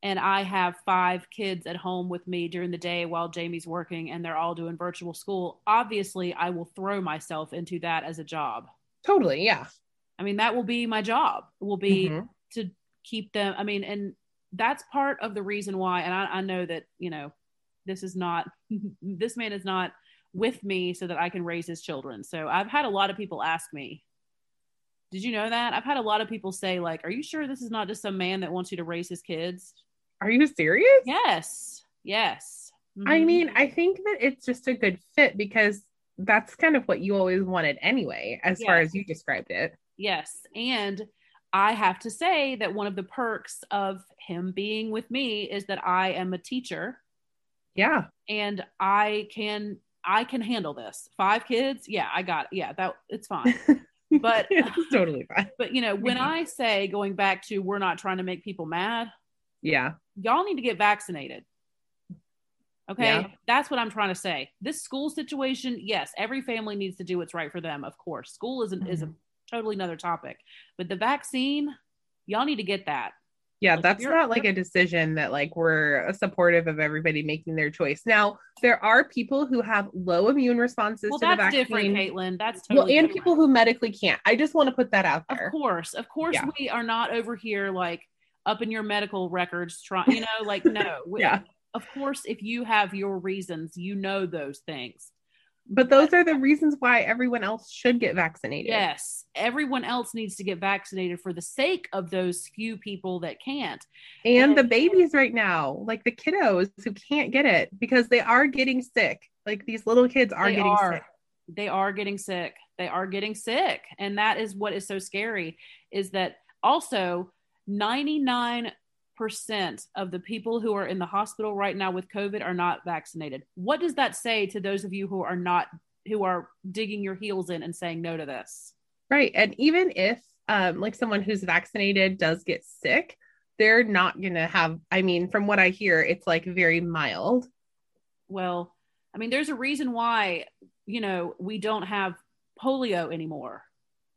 and I have five kids at home with me during the day while Jamie's working and they're all doing virtual school, obviously I will throw myself into that as a job. Totally. Yeah. I mean, that will be my job, will be Mhm. to keep them. I mean, and that's part of the reason why. And I, I know that, you know, this is not, this man is not with me so that I can raise his children. So I've had a lot of people ask me, did you know that? I've had a lot of people say, like, are you sure this is not just some man that wants you to raise his kids? Are you serious? Yes. Yes. I Mhm. mean, I think that it's just a good fit because that's kind of what you always wanted anyway, as far as you described it. Yes. And I have to say that one of the perks of him being with me is that I am a teacher Yeah. and I can I can handle this. Five kids, yeah, I got it. Yeah, that it's fine. But- it's totally fine. But you know, when Mhm. I say going back to we're not trying to make people mad, Yeah. y'all need to get vaccinated. Okay, Yeah. that's what I'm trying to say. This school situation, yes, every family needs to do what's right for them. Of course, school is an, is a Mm-hmm. totally another topic, but the vaccine, y'all need to get that. Yeah, Like, that's not like a decision that like we're supportive of everybody making their choice. Now, there are people who have low immune responses Well, to the that's vaccine. different, Caitlin. That's well, and different. people who medically can't. I just want to put that out there. Of course, of course, Yeah. we are not over here like up in your medical records trying, you know, like no. Yeah. Of course, if you have your reasons, you know those things. But those are the reasons why everyone else should get vaccinated. Yes, everyone else needs to get vaccinated for the sake of those few people that can't. And the babies right now, like the kiddos who can't get it because they are getting sick. Like these little kids are getting are. sick. They are getting sick. They are getting sick. And that is what is so scary is that also 99% of the people who are in the hospital right now with COVID are not vaccinated. What does that say to those of you who are not who are digging your heels in and saying no to this? Right. And even if um like someone who's vaccinated does get sick, they're not gonna have I mean, from what I hear, it's like very mild. Well, I mean there's a reason why, you know, we don't have polio anymore.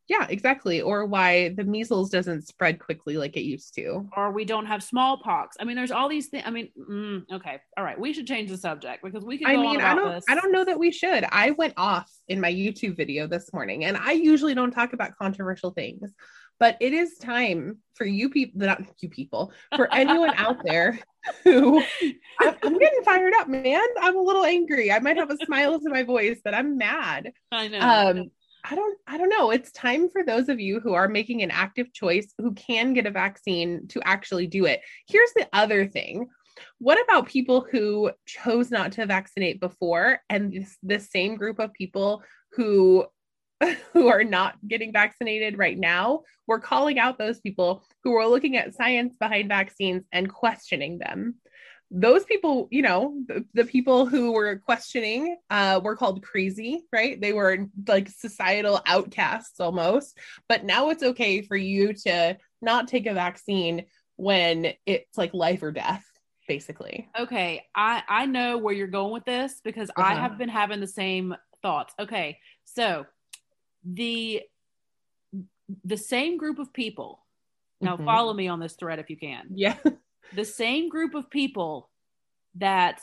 Yeah, exactly. Or why the measles doesn't spread quickly like it used to. or we don't have smallpox. I mean, there's all these things. I mean, mm, okay, all right, we should change the subject because we could. I mean, I don't this. I don't know that we should. I went off in my YouTube video this morning and I usually don't talk about controversial things, but it is time for you people not you people, for anyone out there who I, I'm getting fired up, man. I'm a little angry. I might have a smile to my voice, but I'm mad. I know. um i don't i don't know. It's time for those of you who are making an active choice who can get a vaccine to actually do it. Here's the other thing. What about people who chose not to vaccinate before and this, this same group of people who who are not getting vaccinated right now? We're calling out those people who are looking at science behind vaccines and questioning them those people, you know, the, the people who were questioning uh, were called crazy, right? They were like societal outcasts almost. But now it's okay for you to not take a vaccine when it's like life or death, basically. okay, I I know where you're going with this because I Uh-huh. have been having the same thoughts. Okay, so the the same group of people. Now Mhm. follow me on this thread if you can. Yeah. the same group of people that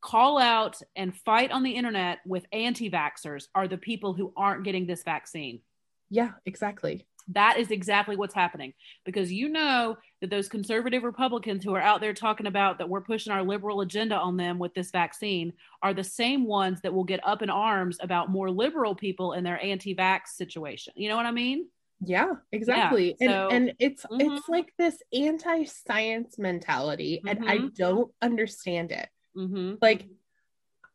call out and fight on the internet with anti vaxxers are the people who aren't getting this vaccine. Yeah, exactly. That is exactly what's happening because you know that those conservative Republicans who are out there talking about that we're pushing our liberal agenda on them with this vaccine are the same ones that will get up in arms about more liberal people and their anti vax situation. You know what I mean? Yeah, exactly. Yeah, so- and and it's Mhm. it's like this anti-science mentality and I Mhm. don't understand it. Mm-hmm. Like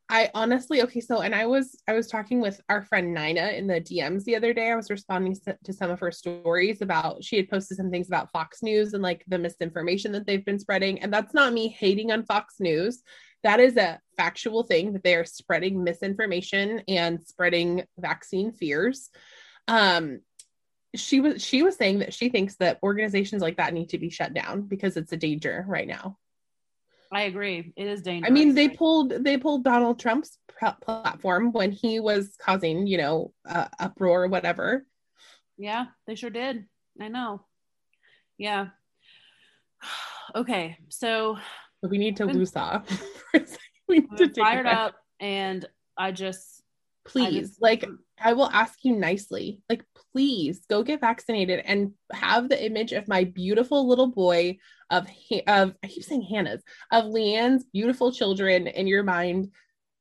I honestly okay, so and I was I was talking with our friend Nina in the DMs the other day. I was responding to, to some of her stories about she had posted some things about Fox News and like the misinformation that they've been spreading. And that's not me hating on Fox News. That is a factual thing that they are spreading misinformation and spreading vaccine fears. Um she was she was saying that she thinks that organizations like that need to be shut down because it's a danger right now. I agree. It is dangerous. I mean, they pulled they pulled Donald Trump's platform when he was causing, you know, uh, uproar or whatever. Yeah, they sure did. I know. Yeah. Okay, so we need to loose off. we need to fired up, and I just Please, just- like I will ask you nicely, like please go get vaccinated and have the image of my beautiful little boy of of I keep saying Hannah's of Leanne's beautiful children in your mind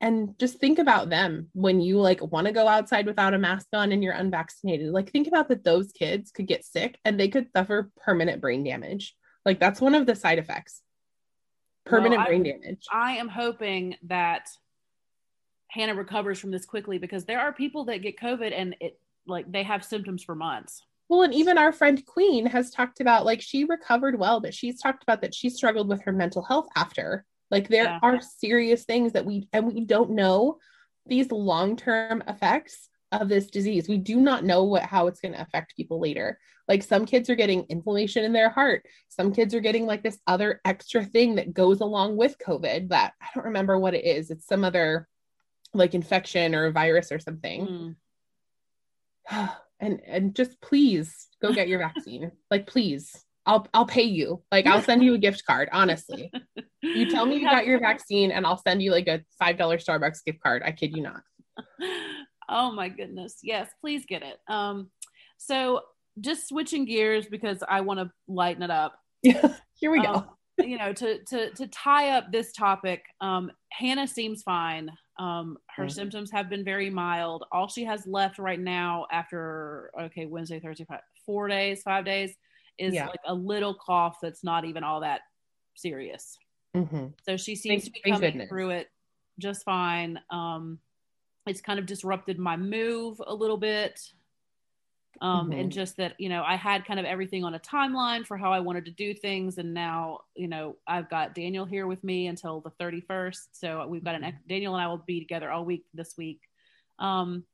and just think about them when you like want to go outside without a mask on and you're unvaccinated. Like think about that those kids could get sick and they could suffer permanent brain damage. Like that's one of the side effects. Permanent Well, I- brain damage. I am hoping that Hannah recovers from this quickly because there are people that get COVID and it like they have symptoms for months. Well, and even our friend Queen has talked about like she recovered well, but she's talked about that she struggled with her mental health after. Like there Yeah. are serious things that we and we don't know these long-term effects of this disease. We do not know what how it's going to affect people later. Like some kids are getting inflammation in their heart. Some kids are getting like this other extra thing that goes along with COVID that I don't remember what it is. It's some other like infection or a virus or something Mm. and and just please go get your vaccine like please i'll i'll pay you like i'll send you a gift card honestly you tell me you got your vaccine and i'll send you like a five dollar starbucks gift card i kid you not oh my goodness. Yes, please get it. Um so just switching gears because I want to lighten it up. here we go Um, you know, to to to tie up this topic, um, Hannah seems fine. Um, her Mhm. symptoms have been very mild. All she has left right now, after okay, Wednesday, Thursday, Friday, four days, five days, is Yeah. like a little cough that's not even all that serious. Mhm. So she seems Thank- to be coming goodness. through it just fine. Um, it's kind of disrupted my move a little bit. Um, and Mhm. just that, you know, I had kind of everything on a timeline for how I wanted to do things. And now, you know, I've got Daniel here with me until the 31st. So we've got an, ex- Daniel and I will be together all week this week. Um,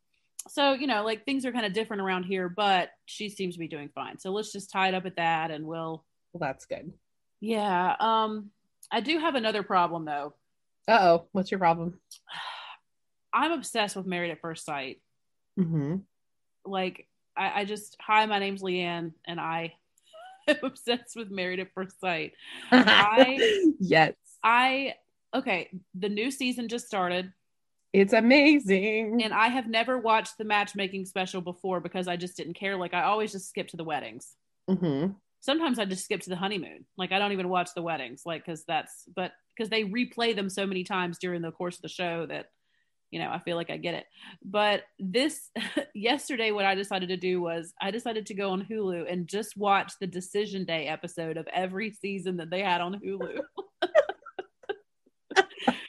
so, you know, like things are kind of different around here, but she seems to be doing fine. So let's just tie it up at that and we'll, well that's good yeah. Um, I do have another problem though. uh-oh what's your problem I'm obsessed with Married at First Sight. mm-hmm. Like, I, I just, hi, my name's Leanne, and I am obsessed with Married at First Sight. I- yes I, okay, the new season just started, it's amazing and I have never watched the matchmaking special before because I just didn't care. Like, I always just skip to the weddings. Mhm. Sometimes I just skip to the honeymoon. Like, I don't even watch the weddings, like, because that's, but because they replay them so many times during the course of the show that you know, I feel like I get it. But this yesterday, what I decided to do was I decided to go on Hulu and just watch the Decision Day episode of every season that they had on Hulu.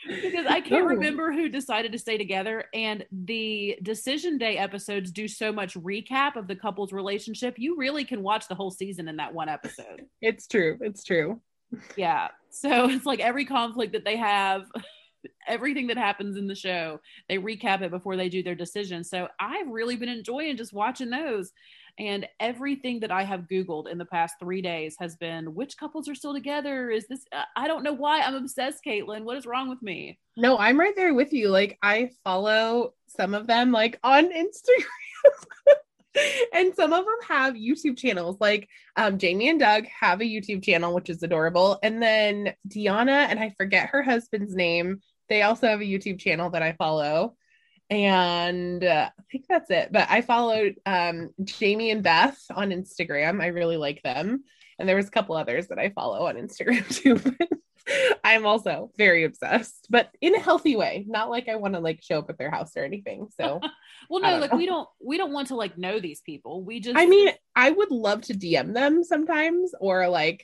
because I can't Ooh. remember who decided to stay together. And the Decision Day episodes do so much recap of the couple's relationship. You really can watch the whole season in that one episode. it's true it's true Yeah. So it's like every conflict that they have, everything that happens in the show, they recap it before they do their decision. So I've really been enjoying just watching those. And everything that I have Googled in the past three days has been which couples are still together? Is this, uh, I don't know why I'm obsessed, Caitlin. What is wrong with me? No, I'm right there with you. Like I follow some of them like on Instagram. and some of them have YouTube channels. Like um Jamie and Doug have a YouTube channel which is adorable. And then Deanna and I forget her husband's name. They also have a YouTube channel that I follow. And uh, I think that's it. But I followed um Jamie and Beth on Instagram. I really like them. And there was a couple others that I follow on Instagram too. I'm also very obsessed, but in a healthy way. Not like I want to like show up at their house or anything. So, well, no, like know. we don't we don't want to like know these people. We just I mean, I would love to DM them sometimes or like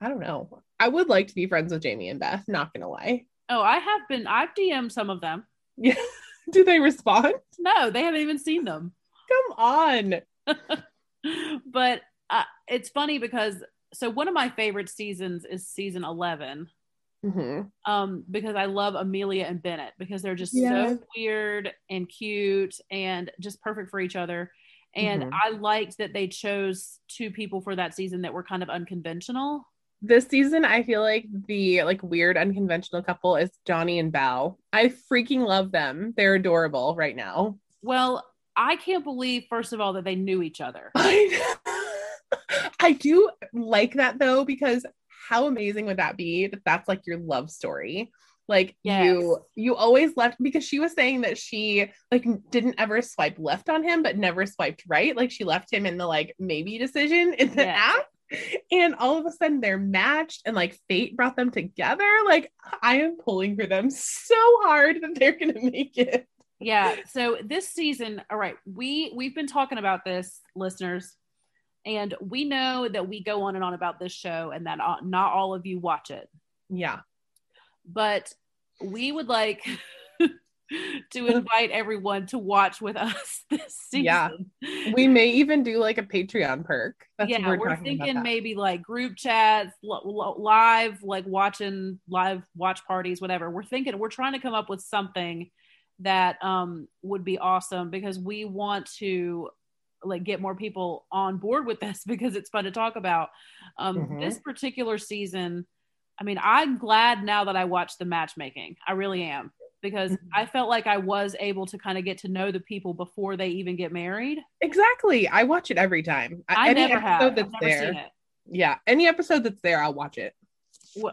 I don't know. I would like to be friends with Jamie and Beth, not gonna lie. Oh, I have been I've DM'd some of them. Yeah. Do they respond? No, they haven't even seen them. Come on. but uh, it's funny because so one of my favorite seasons is season 11 mm-hmm. um, because I love Amelia and Bennett because they're just yes. so weird and cute and just perfect for each other. And mm-hmm. I liked that they chose two people for that season that were kind of unconventional. This season, I feel like the like weird unconventional couple is Johnny and Bao. I freaking love them. They're adorable right now. Well, I can't believe, first of all, that they knew each other. I do like that though, because how amazing would that be that that's like your love story? Like yes. you you always left because she was saying that she like didn't ever swipe left on him, but never swiped right. Like she left him in the like maybe decision in the yes. app. And all of a sudden they're matched and like fate brought them together. Like I am pulling for them so hard that they're gonna make it. Yeah. So this season, all right, we we've been talking about this, listeners, and we know that we go on and on about this show and that uh, not all of you watch it. Yeah. But we would like to invite everyone to watch with us this season. Yeah. We may even do like a Patreon perk. That's yeah, we're, we're thinking maybe like group chats, live, like watching live watch parties, whatever. We're thinking we're trying to come up with something that um would be awesome because we want to like get more people on board with this because it's fun to talk about. Um, mm-hmm. This particular season, I mean, I'm glad now that I watched the matchmaking. I really am because mm-hmm. I felt like I was able to kind of get to know the people before they even get married. Exactly. I watch it every time. I any never have. That's I've never there, seen it. Yeah, any episode that's there, I'll watch it.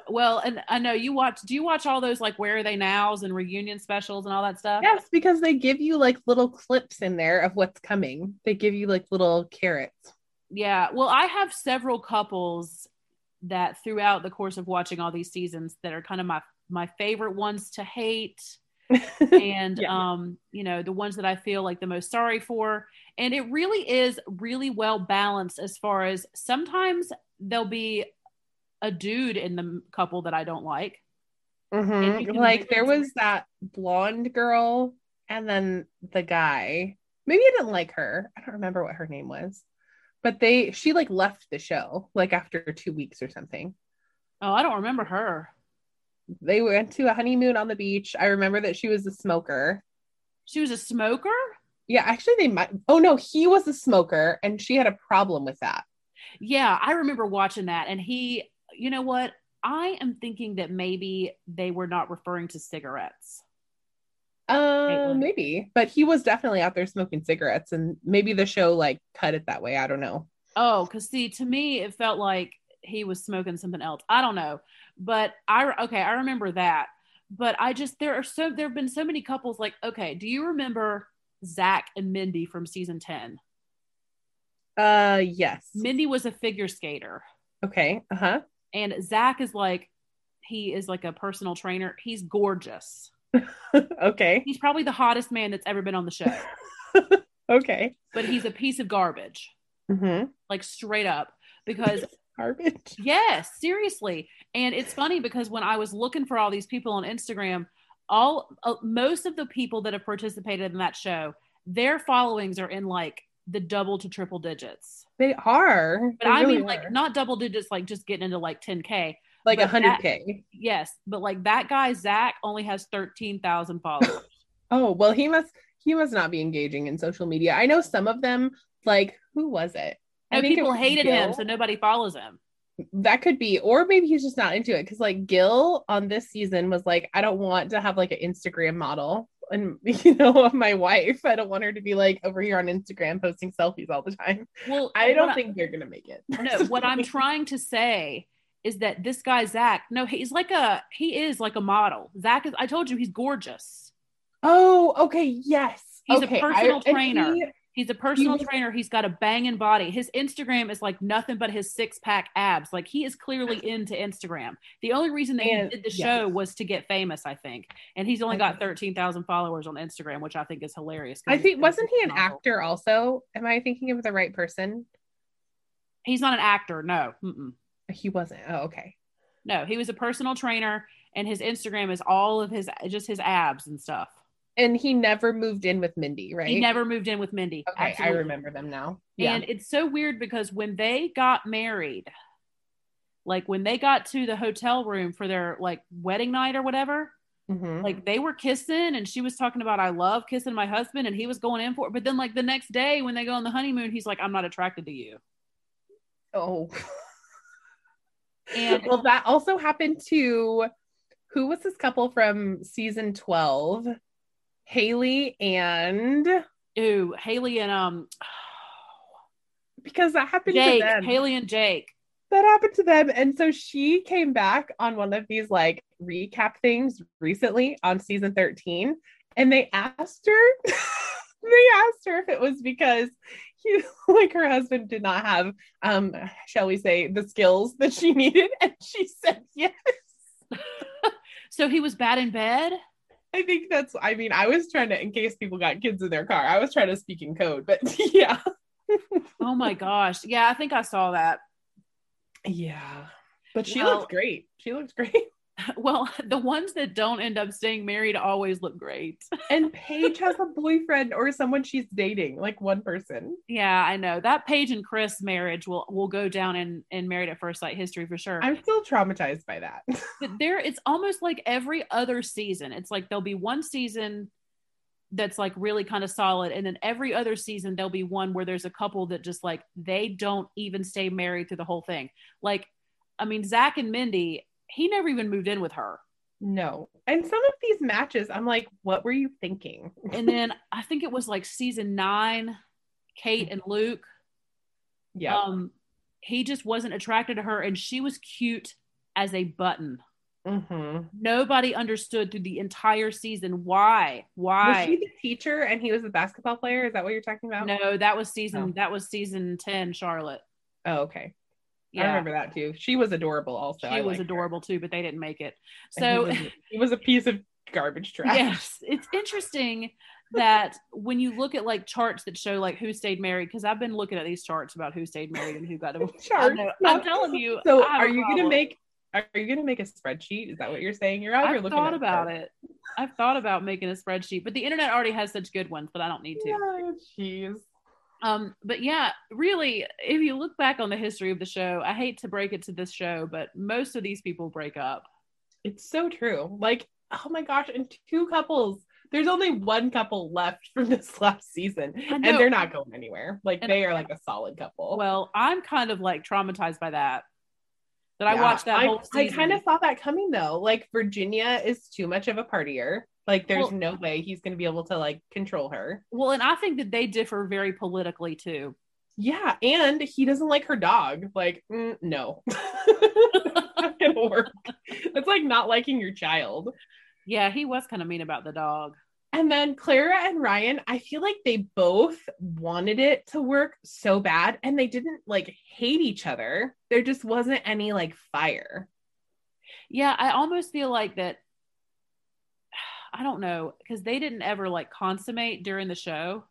Well, and I know you watch. Do you watch all those like Where Are They Nows and reunion specials and all that stuff? Yes, because they give you like little clips in there of what's coming. They give you like little carrots. Yeah. Well, I have several couples that throughout the course of watching all these seasons that are kind of my my favorite ones to hate and yeah. um you know the ones that I feel like the most sorry for and it really is really well balanced as far as sometimes there'll be a dude in the couple that I don't like. Mm-hmm. Like there was that blonde girl and then the guy. Maybe I didn't like her. I don't remember what her name was. But they she like left the show like after 2 weeks or something. Oh, I don't remember her. They went to a honeymoon on the beach. I remember that she was a smoker. She was a smoker? Yeah, actually they might Oh no, he was a smoker and she had a problem with that. Yeah, I remember watching that and he you know what? I am thinking that maybe they were not referring to cigarettes. Uh, maybe, but he was definitely out there smoking cigarettes, and maybe the show like cut it that way. I don't know. Oh, because see, to me, it felt like he was smoking something else. I don't know, but I okay, I remember that. But I just there are so there have been so many couples. Like, okay, do you remember Zach and Mindy from season ten? Uh, yes. Mindy was a figure skater. Okay. Uh huh. And Zach is like, he is like a personal trainer. He's gorgeous. okay. He's probably the hottest man that's ever been on the show. okay. But he's a piece of garbage. Mm-hmm. Like straight up. Because garbage. Yes, seriously. And it's funny because when I was looking for all these people on Instagram, all uh, most of the people that have participated in that show, their followings are in like the double to triple digits. They are. But they I really mean, are. like not double digits, like just getting into like 10K. Like a 100K. Yes. But like that guy, Zach, only has 13,000 followers. oh, well, he must. He must not be engaging in social media. I know some of them, like, who was it? No, people it hated Gil. him, so nobody follows him. That could be, or maybe he's just not into it. Cause like Gil on this season was like, I don't want to have like an Instagram model and you know of my wife. I don't want her to be like over here on instagram posting selfies all the time. Well i don't think I, they're gonna make it. No what i'm trying to say is that this guy zach no he's like a he is like a model. Zach is i told you he's gorgeous. Oh okay yes. He's okay. a personal I, trainer. he, He's a personal was- trainer. He's got a banging body. His Instagram is like nothing but his six pack abs. Like he is clearly into Instagram. The only reason they And- did the yes. show was to get famous, I think. And he's only got Okay. 13,000 followers on Instagram, which I think is hilarious. I think wasn't he an phenomenal. actor also? Am I thinking of the right person? He's not an actor. No. Mm-mm. He wasn't. Oh, okay. No, he was a personal trainer and his Instagram is all of his just his abs and stuff. And he never moved in with Mindy, right? He never moved in with Mindy. Okay, I remember them now. Yeah. And it's so weird because when they got married, like when they got to the hotel room for their like wedding night or whatever, Mhm. like they were kissing and she was talking about I love kissing my husband and he was going in for it. But then like the next day when they go on the honeymoon, he's like, I'm not attracted to you. oh. And well, that also happened to who was this couple from season 12? Haley and ooh, Haley and um because that happened Jake, to them. Haley and Jake. that happened to them. And so she came back on one of these like recap things recently on season 13. And they asked her, they asked her if it was because he like her husband did not have um, shall we say, the skills that she needed. And she said yes. So he was bad in bed. I think that's I mean, I was trying to in case people got kids in their car, I was trying to speak in code, but yeah. Oh my gosh. Yeah, I think I saw that. Yeah. But she Well- looks great. She looks great. Well, the ones that don't end up staying married always look great. And Paige has a boyfriend or someone she's dating, like one person. Yeah, I know that Paige and Chris marriage will will go down in in Married at First Sight history for sure. I'm still traumatized by that. but there, it's almost like every other season. It's like there'll be one season that's like really kind of solid, and then every other season there'll be one where there's a couple that just like they don't even stay married through the whole thing. Like, I mean, Zach and Mindy, he never even moved in with her. No. And some of these matches, I'm like, what were you thinking? And then I think it was like season nine, Kate and Luke. Yeah. um he just wasn't attracted to her and she was cute as a button hmm nobody understood through the entire season why Was why she the teacher and he was the basketball player? Is that what you're talking about? no that was season Oh. that was season 10 charlotte Oh, okay. I remember that too. She was adorable also. she I was liked her. adorable too but they didn't make it so it was, was a piece of garbage trash. yes it's interesting that when you look at like charts that show like who stayed married because i've been looking at these charts about who stayed married and who got divorced I Charts, know, not- i'm telling you So are you gonna make are you gonna make a spreadsheet? Is that what you're saying? You're out here I've looking thought about charts. it. I've thought about making a spreadsheet, but the internet already has such good ones, but I don't need to. Oh, jeez. Um, but yeah, really, if you look back on the history of the show, I hate to break it to this show, but most of these people break up. It's so true. Like, oh my gosh, and two couples. There's only one couple left from this last season, and they're not going anywhere. Like And- they are like a solid couple. Well, I'm kind of like traumatized by that. That I watched that I, whole I season. kind of saw that coming though. Like Virginia is too much of a partier. Like there's Well- no way he's going to be able to like control her. well, and I think that they differ very politically too. Yeah, and he doesn't like her dog. Like, mm, no, gonna work. It's like not liking your child. Yeah, he was kind of mean about the dog. And then Clara and Ryan, I feel like they both wanted it to work so bad and they didn't like hate each other. There just wasn't any like fire. Yeah, I almost feel like that. I don't know because they didn't ever like consummate during the show.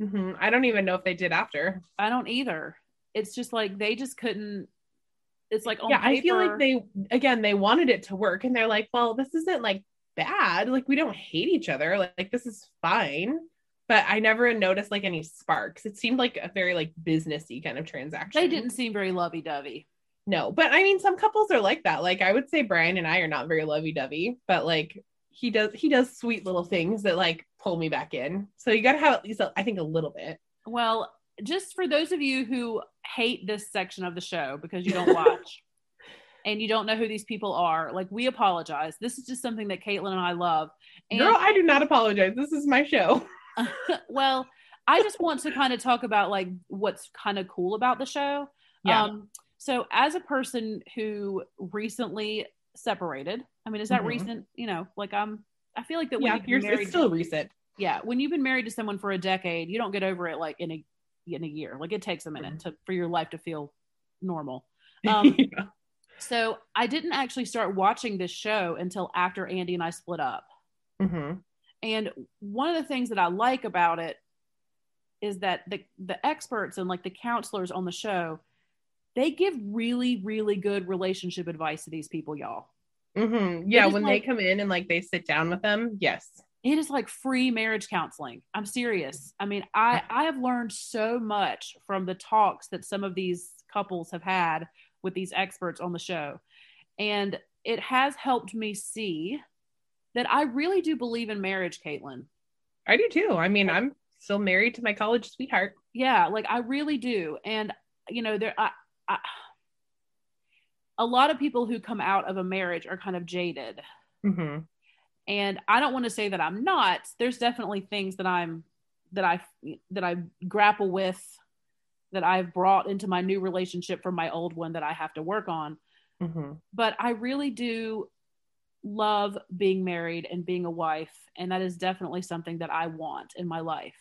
Mhm. I don't even know if they did after. I don't either. It's just like they just couldn't. It's like yeah, I feel like they again they wanted it to work and they're like, well, this isn't like bad. Like we don't hate each other. Like, like this is fine. But I never noticed like any sparks. It seemed like a very like businessy kind of transaction. they didn't seem very lovey dovey. No, but I mean, some couples are like that. Like I would say Brian and I are not very lovey dovey, but like he does, he does sweet little things that like pull me back in. So you got to have at least, a, I think, a little bit. Well, just for those of you who hate this section of the show because you don't watch and you don't know who these people are, like we apologize. This is just something that Caitlin and I love. And Girl, I do not apologize. This is my show. well, I just want to kind of talk about like what's kind of cool about the show. Yeah. Um, so as a person who recently separated, I mean, is that Mhm. recent? You know, like I'm, I feel like that when yeah, you're, married, it's still recent. Yeah, when you've been married to someone for a decade, you don't get over it like in a in a year. Like it takes a minute Mhm. to for your life to feel normal. Um, Yeah. So I didn't actually start watching this show until after Andy and I split up. Mhm. And one of the things that I like about it is that the the experts and like the counselors on the show, they give really really good relationship advice to these people, y'all. Mhm. Yeah, when like- they come in and like they sit down with them, yes. It is like free marriage counseling. I'm serious. I mean, I I have learned so much from the talks that some of these couples have had with these experts on the show. And it has helped me see that I really do believe in marriage, Caitlin. I do too. I mean, I'm still married to my college sweetheart. yeah like i really do and you know there I, I a lot of people who come out of a marriage are kind of jaded Mhm. and i don't want to say that i'm not there's definitely things that i'm that i that i grapple with that i've brought into my new relationship from my old one that i have to work on Mhm. but i really do love being married and being a wife and that is definitely something that i want in my life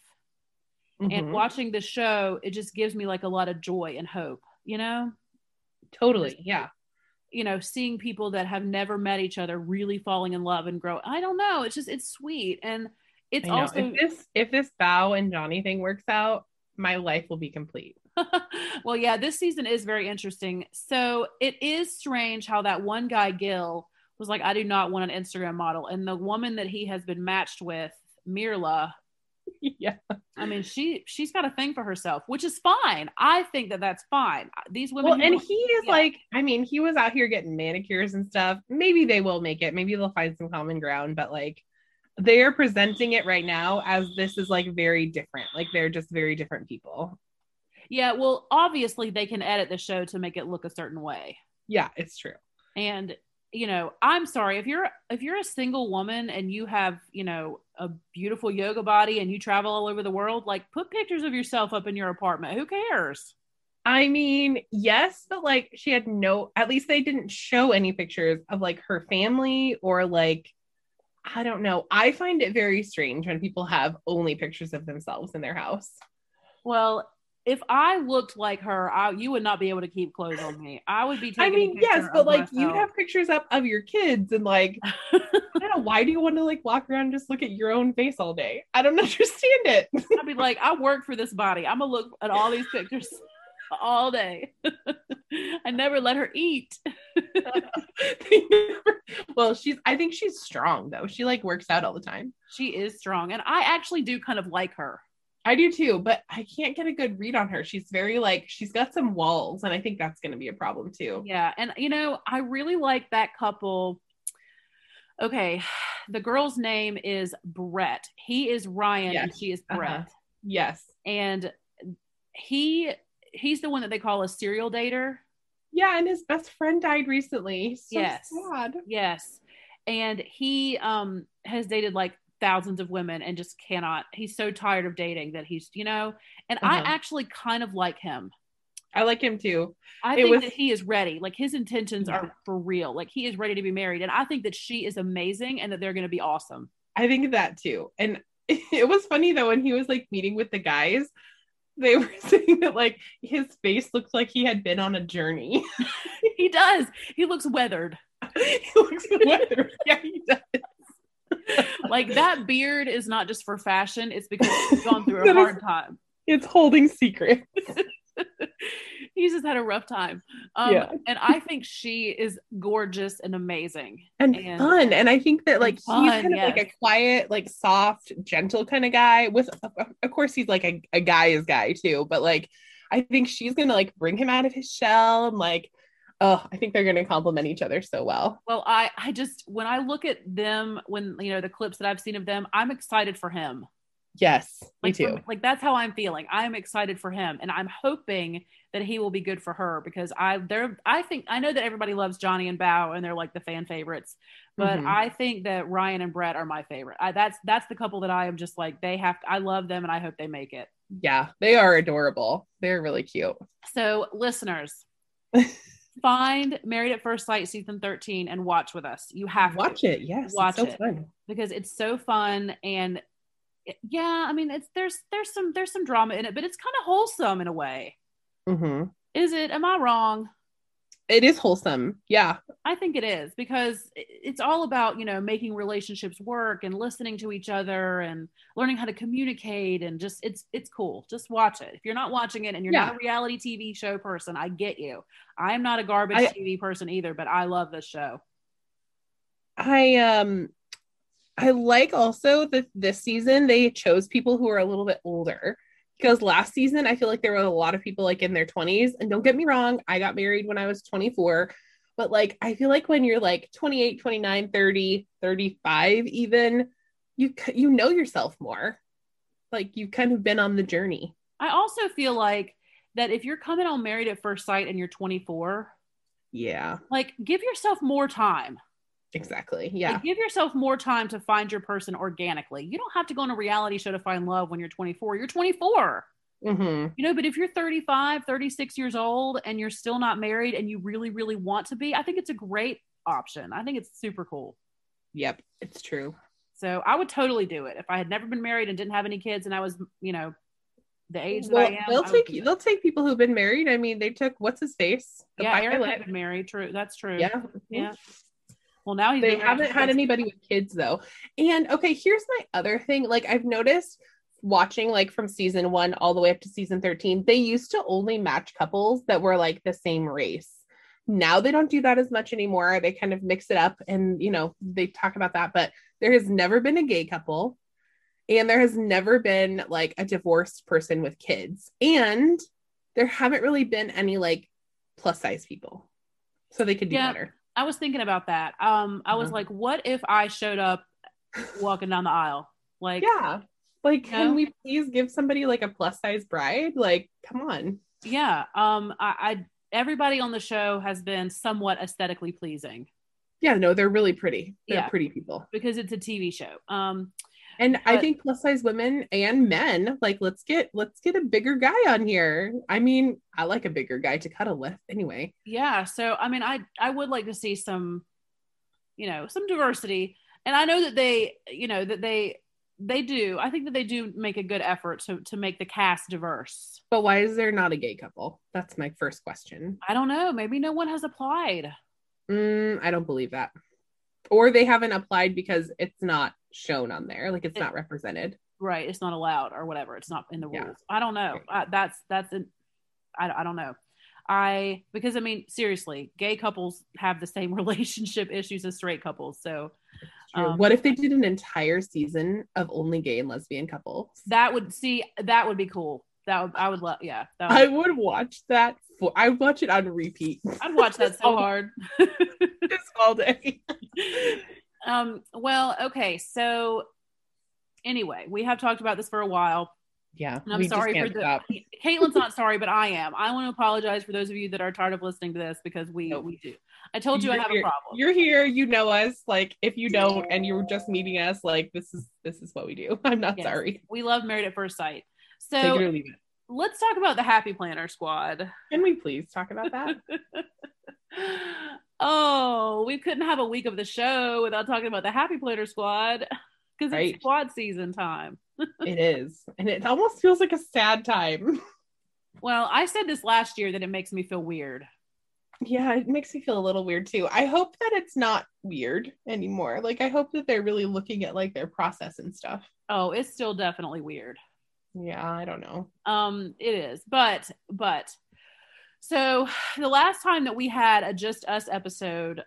and Mhm. watching the show it just gives me like a lot of joy and hope you know totally. Yeah. You know seeing people that have never met each other really falling in love and grow i don't know it's just it's sweet. And it's also if this if this Bao and Johnny thing works out, my life will be complete. well yeah this season is very interesting. So it is strange how that one guy gil was like i do not want an instagram model. And the woman that he has been matched with Myrla yeah. i mean she she's got a thing for herself which is fine i think that that's fine these women Well, and he is yeah. like, I mean, he was out here getting manicures and stuff. Maybe they will make it. Maybe they'll find some common ground, but like they are presenting it right now as this is like very different. Like they're just very different people. Yeah, well, obviously they can edit the show to make it look a certain way. Yeah, it's true. And you know, I'm sorry if you're if you're a single woman and you have, you know, a beautiful yoga body and you travel all over the world, like put pictures of yourself up in your apartment. Who cares? I mean, yes, but like she had no, at least they didn't show any pictures of like her family or like, I don't know. I find it very strange when people have only pictures of themselves in their house. Well, if I looked like her, I, you would not be able to keep clothes on me. I would be taking I mean, yes, but like you have pictures up of your kids and like, I don't know, why do you want to like walk around and just look at your own face all day? I don't understand it. I'd be like, I work for this body. I'm gonna look at all these pictures all day. I never let her eat. well, she's, I think she's strong though. She like works out all the time. She is strong, and I actually do kind of like her. I do too, but I can't get a good read on her. She's very like she's got some walls, and I think that's going to be a problem too. Yeah, and you know, I really like that couple. Okay, the girl's name is Brett. He is Ryan, and Yes. she is Uh-huh. Brett. Yes, And he he's the one that they call a serial dater. yeah, and his best friend died recently. So Yes. sad. Yes, and he um has dated like thousands of women and just cannot. He's so tired of dating that he's you know. And I Uh-huh. actually kind of like him. I like him too. I It think was- that he is ready. Like his intentions Yeah. are for real. Like he is ready to be married. And I think that she is amazing and that they're going to be awesome. I think that too. And it was funny though when he was like meeting with the guys, they were saying that like his face looked like he had been on a journey. he does. He looks weathered. he looks weathered. Yeah, he does. Like that beard is not just for fashion, it's because he's gone through a is- hard time. It's holding secrets. he's just had a rough time. Um, Yeah. And I think she is gorgeous and amazing. and, And- fun. And I think that like he's fun, kind of like a quiet, like soft, gentle kind of guy. With of- of course he's like a, a guy's guy too, but like I think she's gonna like bring him out of his shell and like oh, I think they're gonna complement each other so well. Well, I, I just, when I look at them, when, you know, the clips that I've seen of them, I'm excited for him. Yes, me too. like that's how I'm feeling. I'm excited for him, and I'm hoping that he will be good for her because I they're I think I know that everybody loves Johnny and Bao and they're like the fan favorites, but Mhm. I think that Ryan and Brett are my favorite. I, that's that's the couple that I am just like they have. I love them, and I hope they make it. yeah, they are adorable. They're really cute. So listeners. Find Married at First Sight season 13 and watch with us. You have to Watch it. Yes, Watch it's so it. fun. because it's so fun and yeah, I mean, it's there's there's some there's some drama in it, but it's kind of wholesome in a way. hmm Is it? Am I wrong? It is wholesome. Yeah. I think it is because it's all about, you know, making relationships work and listening to each other and learning how to communicate and just it's it's cool. Just watch it. If you're not watching it and you're not a reality TV show person, I get you. I'm not a garbage I- TV person either, but I love this show. I um I like also that this season they chose people who are a little bit older because last season I feel like there were a lot of people like in their 20s and don't get me wrong I got married when I was 24 but like I feel like when you're like 28 29 30 35 even you you know yourself more. Like you've kind of been on the journey. I also feel like that if you're coming on married at first sight and you're 24, yeah. like give yourself more time. Exactly yeah Like, give yourself more time to find your person organically. You don't have to go on a reality show to find love when you're 24. You're 24. hmm You know, but if you're 35, 36 years old and you're still not married and you really, really want to be, I think it's a great option. I think it's super cool. yep it's true So I would totally do it if I had never been married and didn't have any kids and I was, you know, the age that well, I am. they'll I take they'll take people who've been married. I mean, they took what's his face, the yeah, Eric pilot. had been married. True, that's true. Yeah, yeah. Well, now he's They haven't had anybody with kids though. And okay, here's my other thing. Like I've noticed watching like from season one all the way up to season 13, they used to only match couples that were like the same race. Now they don't do that as much anymore. They kind of mix it up and you know, they talk about that, but there has never been a gay couple and there has never been like a divorced person with kids. And there haven't really been any like plus size people. So they could do Yeah. better. I was thinking about that. Um, I was Uh-huh. like, what if I showed up walking down the aisle? Like, Yeah. Like, You can know? we please give somebody like a plus size bride? Like, come on. yeah. Um, I, I everybody on the show has been somewhat aesthetically pleasing Yeah, no, they're really pretty. They're Yeah. pretty people. because it's a TV show. Um, And I think plus size women and men, like, let's get let's get a bigger guy on here. I mean, I like a bigger guy to cuddle with anyway. yeah. So I mean, I I would like to see some, you know, some diversity, and I know that they, you know, that they they do. I think that they do make a good effort to to make the cast diverse. But why is there not a gay couple? That's my first question. I don't know. Maybe no one has applied. Mm, I don't believe that. Or they haven't applied because it's not shown on there, like it's It- not represented. right it's not allowed or whatever it's not in the Yeah. rules i don't know uh, that's that's an, I, I don't know i because i mean seriously gay couples have the same relationship issues as straight couples so Um, what if they did an entire season of only gay and lesbian couples? that would see that would be cool that would i would love yeah that I would, would watch that. For, I would watch it on repeat i'd watch that so hard just all day. um well okay so anyway we have talked about this for a while Yeah, And I'm sorry for the. stop. Caitlin's not sorry, but I am. I want to apologize for those of you that are tired of listening to this because we Nope. we do. I told you I You're have here- a problem. You're here, you know us. Like if you don't and you're just meeting us, like this is this is what we do. I'm not Yes. sorry. We love Married at First Sight. So let's talk about the Happy Planner Squad. Can we please talk about that? oh, we couldn't have a week of the show without talking about the Happy Planner Squad because Right. it's squad season time. it is. And it almost feels like a sad time. Well, I said this last year that it makes me feel weird. Yeah, it makes me feel a little weird too. I hope that it's not weird anymore. Like I hope that they're really looking at like their process and stuff. Oh, it's still definitely weird. Yeah, I don't know. Um, it is, but but so the last time that we had a just us episode,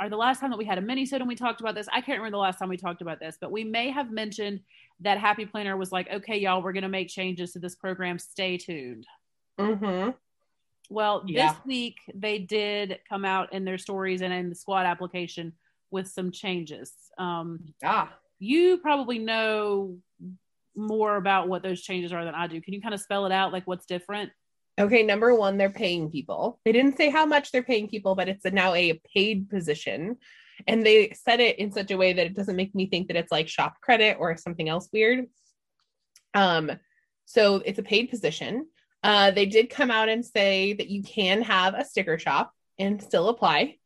or the last time that we had a mini and we talked about this, I can't remember the last time we talked about this, but we may have mentioned that Happy Planner was like, okay, y'all, we're gonna make changes to this program. Stay tuned. Mm-hmm. Well, Yeah. this week they did come out in their stories and in the squad application with some changes. Um, Yeah. you probably know more about what those changes are than I do. Can you kind of spell it out, like what's different? Okay, number one, they're paying people. They didn't say how much they're paying people, but it's a, now a paid position. And they said it in such a way that it doesn't make me think that it's like shop credit or something else weird. Um, so it's a paid position. Uh, they did come out and say that you can have a sticker shop and still apply.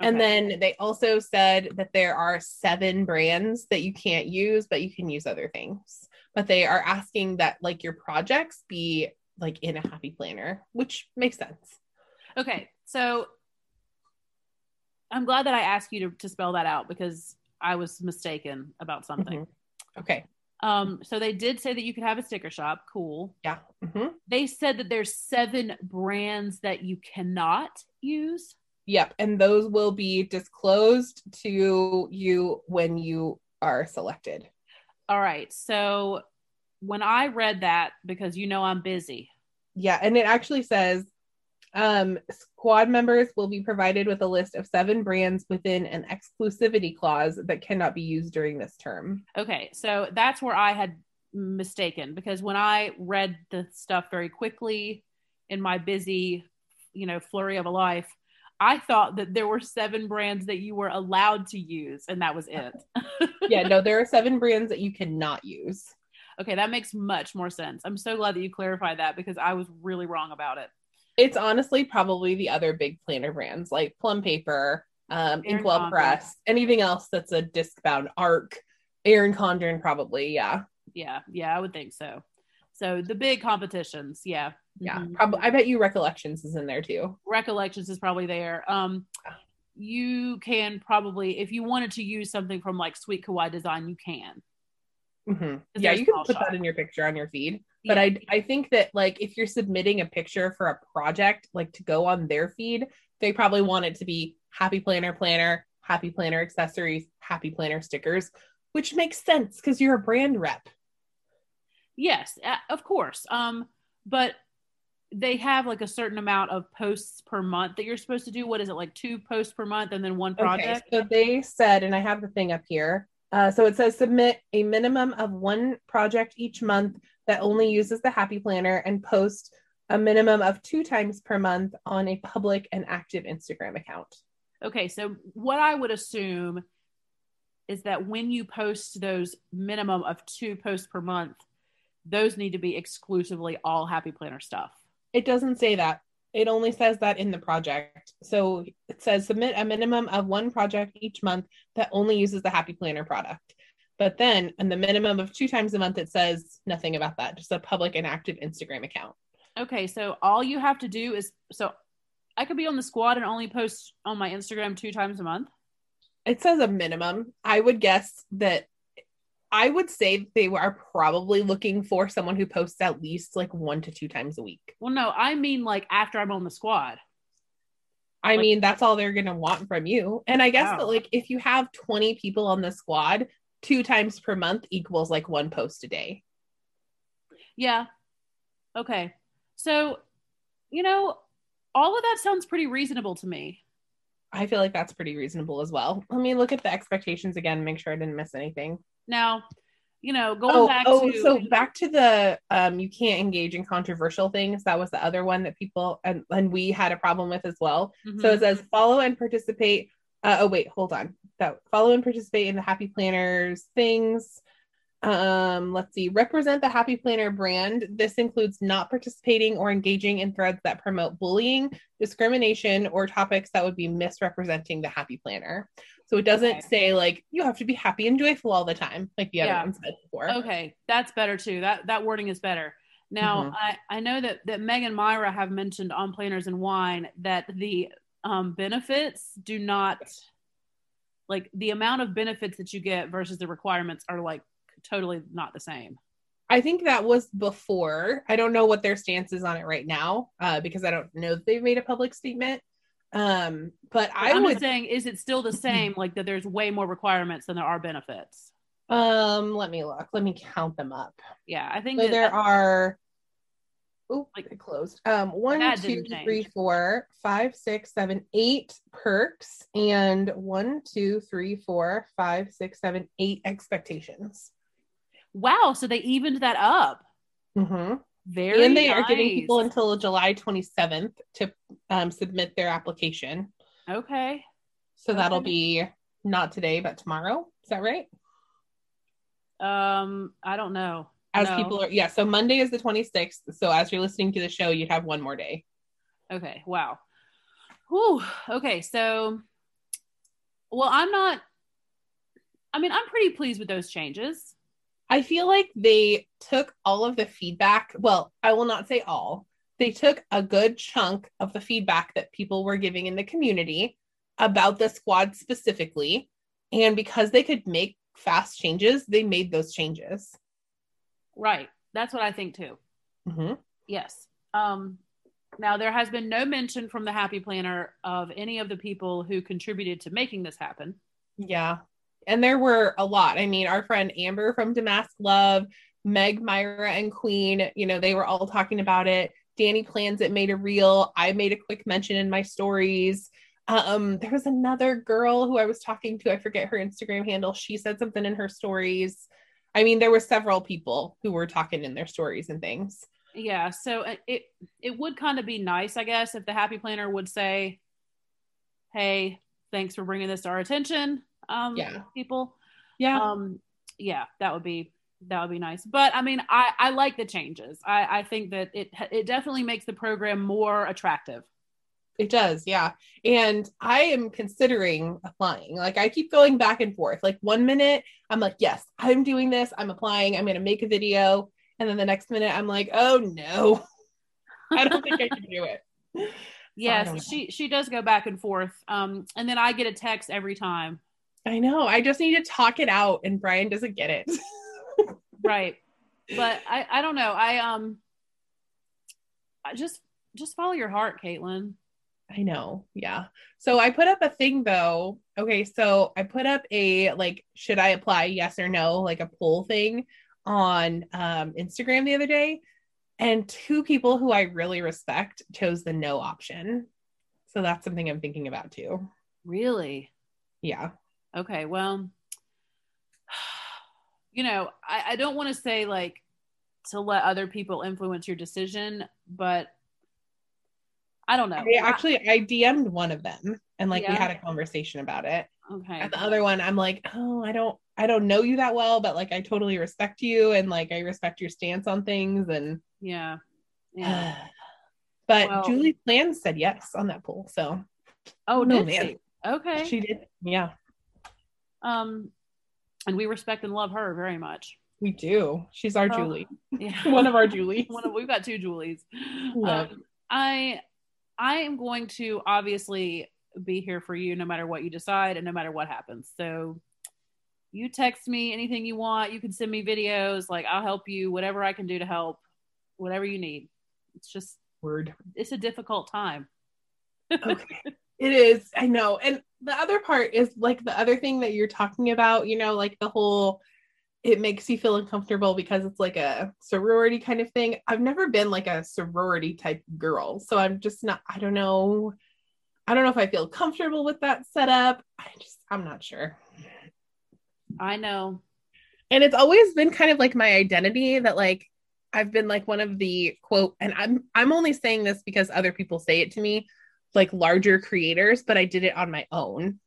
And then they also said that there are seven brands that you can't use, but you can use other things. But they are asking that like your projects be like in a happy planner, which makes sense. Okay, so I'm glad that I asked you to, to spell that out because I was mistaken about something. Mhm. Okay. Um, so they did say that you could have a sticker shop. Cool. Yeah. hmm They said that there's seven brands that you cannot use. Yep. And those will be disclosed to you when you are selected. All right. So when I read that, because you know I'm busy, Yeah. And it actually says um, squad members will be provided with a list of seven brands within an exclusivity clause that cannot be used during this term. Okay, so that's where I had mistaken because when I read the stuff very quickly in my busy, you know, flurry of a life, I thought that there were seven brands that you were allowed to use, and that was it. Yeah. No, there are seven brands that you cannot use. Okay, that makes much more sense. I'm so glad that you clarified that because I was really wrong about it. It's honestly probably the other big planner brands like Plum Paper, um, Inkwell. Press, anything else that's a disc bound arc. Erin Condren, probably. Yeah. Yeah, yeah, I would think so. So the big competitions, yeah. Yeah. Mhm. Probably. I bet you Recollections is in there too. recollections is probably there. Um, you can probably, if you wanted to use something from like Sweet Kawaii Design, you can. Mhm. Yeah, you can put shop? that in your picture on your feed. But Yeah. I I think that like if you're submitting a picture for a project like to go on their feed, they probably want it to be happy planner planner, happy planner accessories, happy planner stickers, which makes sense because you're a brand rep. yes, of course. Um, but they have like a certain amount of posts per month that you're supposed to do. What is it like two posts per month and then one project? Okay, so they said, and I have the thing up here. Uh, so it says submit a minimum of one project each month that only uses the Happy Planner and post a minimum of two times per month on a public and active Instagram account. Okay, so what I would assume is that when you post those minimum of two posts per month, those need to be exclusively all Happy Planner stuff. It doesn't say that. It only says that in the project. So it says submit a minimum of one project each month that only uses the Happy Planner product. But then, in the minimum of two times a month, it says nothing about that, just a public and active Instagram account. Okay, so all you have to do is so I could be on the squad and only post on my Instagram two times a month. It says a minimum. I would guess that I would say they are probably looking for someone who posts at least like one to two times a week. Well, no, I mean like after I'm on the squad. I Like- mean, that's all they're going to want from you. And I guess Wow. that oh. like if you have 20 people on the squad, two times per month equals like one post a day. Yeah. Okay. So, you know, all of that sounds pretty reasonable to me. I feel like that's pretty reasonable as well. Let me look at the expectations again, make sure I didn't miss anything. Now, you know, going Oh, back oh to so back to the um you can't engage in controversial things. That was the other one that people and, and we had a problem with as well. Mhm. So it says follow and participate. Uh, oh wait, hold on. That follow and participate in the Happy Planners things. Um, let's see. Represent the Happy Planner brand. This includes not participating or engaging in threads that promote bullying, discrimination, or topics that would be misrepresenting the Happy Planner. So it doesn't Okay. say like you have to be happy and joyful all the time, like the other Yeah. one said before. Okay, that's better too. That that wording is better. Now, Mhm. I I know that that Meg and Myrla have mentioned on Planners and Wine that the um, benefits do not like the amount of benefits that you get versus the requirements are like totally not the same. I think that was before. I don't know what their stance is on it right now, uh, because I don't know that they've made a public statement. Um, but I I'm would saying, is it still the same? Like that there's way more requirements than there are benefits. um let me look. Let me count them up. Yeah, I think So there are oh Like- they closed. Um one, two, three, four, five, six, seven, eight perks, and one, two, three, four, five, six, seven, eight expectations. wow. So they evened that up. Mm-hmm. Very And they nice. are giving people until July 27th to um, submit their application. okay. So that'll be not today, but tomorrow. Is that right? Um, I don't know. As No. people are, yeah. So Monday is the 26th. So as you're listening to the show, you'd have one more day. Okay. Wow. Whew. Okay. So Well, I'm not. I mean, I'm pretty pleased with those changes. I feel like they took all of the feedback. Well, I will not say all. They took a good chunk of the feedback that people were giving in the community about the squad specifically. And because they could make fast changes, they made those changes. Right. That's what I think too. Mm-hmm. Yes. Um, now, there has been no mention from the Happy Planner of any of the people who contributed to making this happen. Yeah. And there were a lot. I mean, our friend Amber from Damask Love, Meg, Myrla, and Queen, you know, they were all talking about it. Danny plans it made a reel. I made a quick mention in my stories. Um, there was another girl who I was talking to, I forget her Instagram handle. She said something in her stories. I mean, there were several people who were talking in their stories and things. Yeah, so uh, it it would kind of be nice, I guess, if the Happy Planner would say, "Hey, thanks for bringing this to our attention." Um, Yeah. people. Yeah. Um, yeah, that would be that would be nice. But I mean, I I like the changes. I I think that it it definitely makes the program more attractive. It does, yeah. And I am considering applying. Like I keep going back and forth. Like one minute I'm like, yes, I'm doing this. I'm applying. I'm going to make a video. And then the next minute I'm like, oh no, I don't think I can do it. So I don't know. Yes, she she does go back and forth. Um, and then I get a text every time. I know. I just need to talk it out, and Brian doesn't get it. Right. but I I don't know. I um I just just follow your heart, Caitlin. I know. Yeah. So I put up a thing though. Okay. So I put up a like, should I apply yes or no, like a poll thing on um, Instagram the other day. And two people who I really respect chose the no option. So that's something I'm thinking about too. Really? Yeah. Okay, well, you know, I, I don't want to say like to let other people influence your decision, but I don't know. I actually I DM'd one of them and like we had a conversation about it. okay. And the other one, I'm like, oh, I don't I don't know you that well, but like I totally respect you and like I respect your stance on things and Yeah. Yeah. but Well- Julie Plans said yes on that poll. So Oh, no, man. she? Okay. she did. Yeah, um, and we respect and love her very much. we do. She's our Oh. Julie. Yeah. One of our Julies. One of, we've got two Julies. Um, I I am going to obviously be here for you no matter what you decide and no matter what happens. So you text me anything you want. You can send me videos. Like I'll help you. Whatever I can do to help. Whatever you need. It's just Word. it's a difficult time. Okay. It is. I know. And the other part is like the other thing that you're talking about, you know, like the whole it makes you feel uncomfortable because it's like a sorority kind of thing. I've never been like a sorority type girl. So I'm just not, I don't know. I don't know if I feel comfortable with that setup. I just, I'm not sure. I know. and it's always been kind of like my identity that like I've been like one of the quote and I'm I'm only saying this because other people say it to me like larger creators but I did it on my own.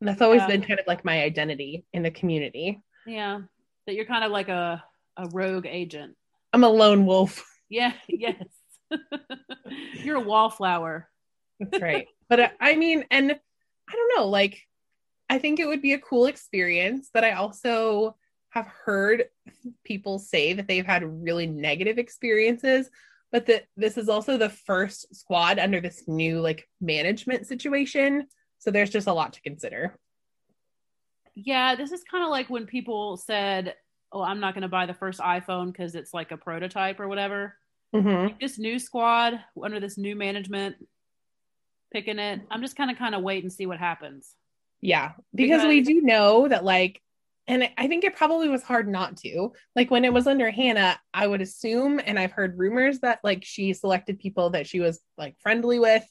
And that's always Yeah. been kind of like my identity in the community. Yeah. That you're kind of like a a rogue agent. I'm a lone wolf. Yeah. Yes. you're a wallflower. That's right. but I, I mean and I don't know like I think it would be a cool experience but I also have heard people say that they've had really negative experiences but that this is also the first squad under this new like management situation so there's just a lot to consider Yeah, this is kind of like when people said, "Oh, I'm not going to buy the first iPhone because it's like a prototype or whatever." Mhm. This new squad under this new management picking it. I'm just kind of kind of wait and see what happens. yeah because, we do know that like and I- think it probably was hard not to. Like when it was under hannah i would assume and i've heard rumors that like she selected people that she was like friendly with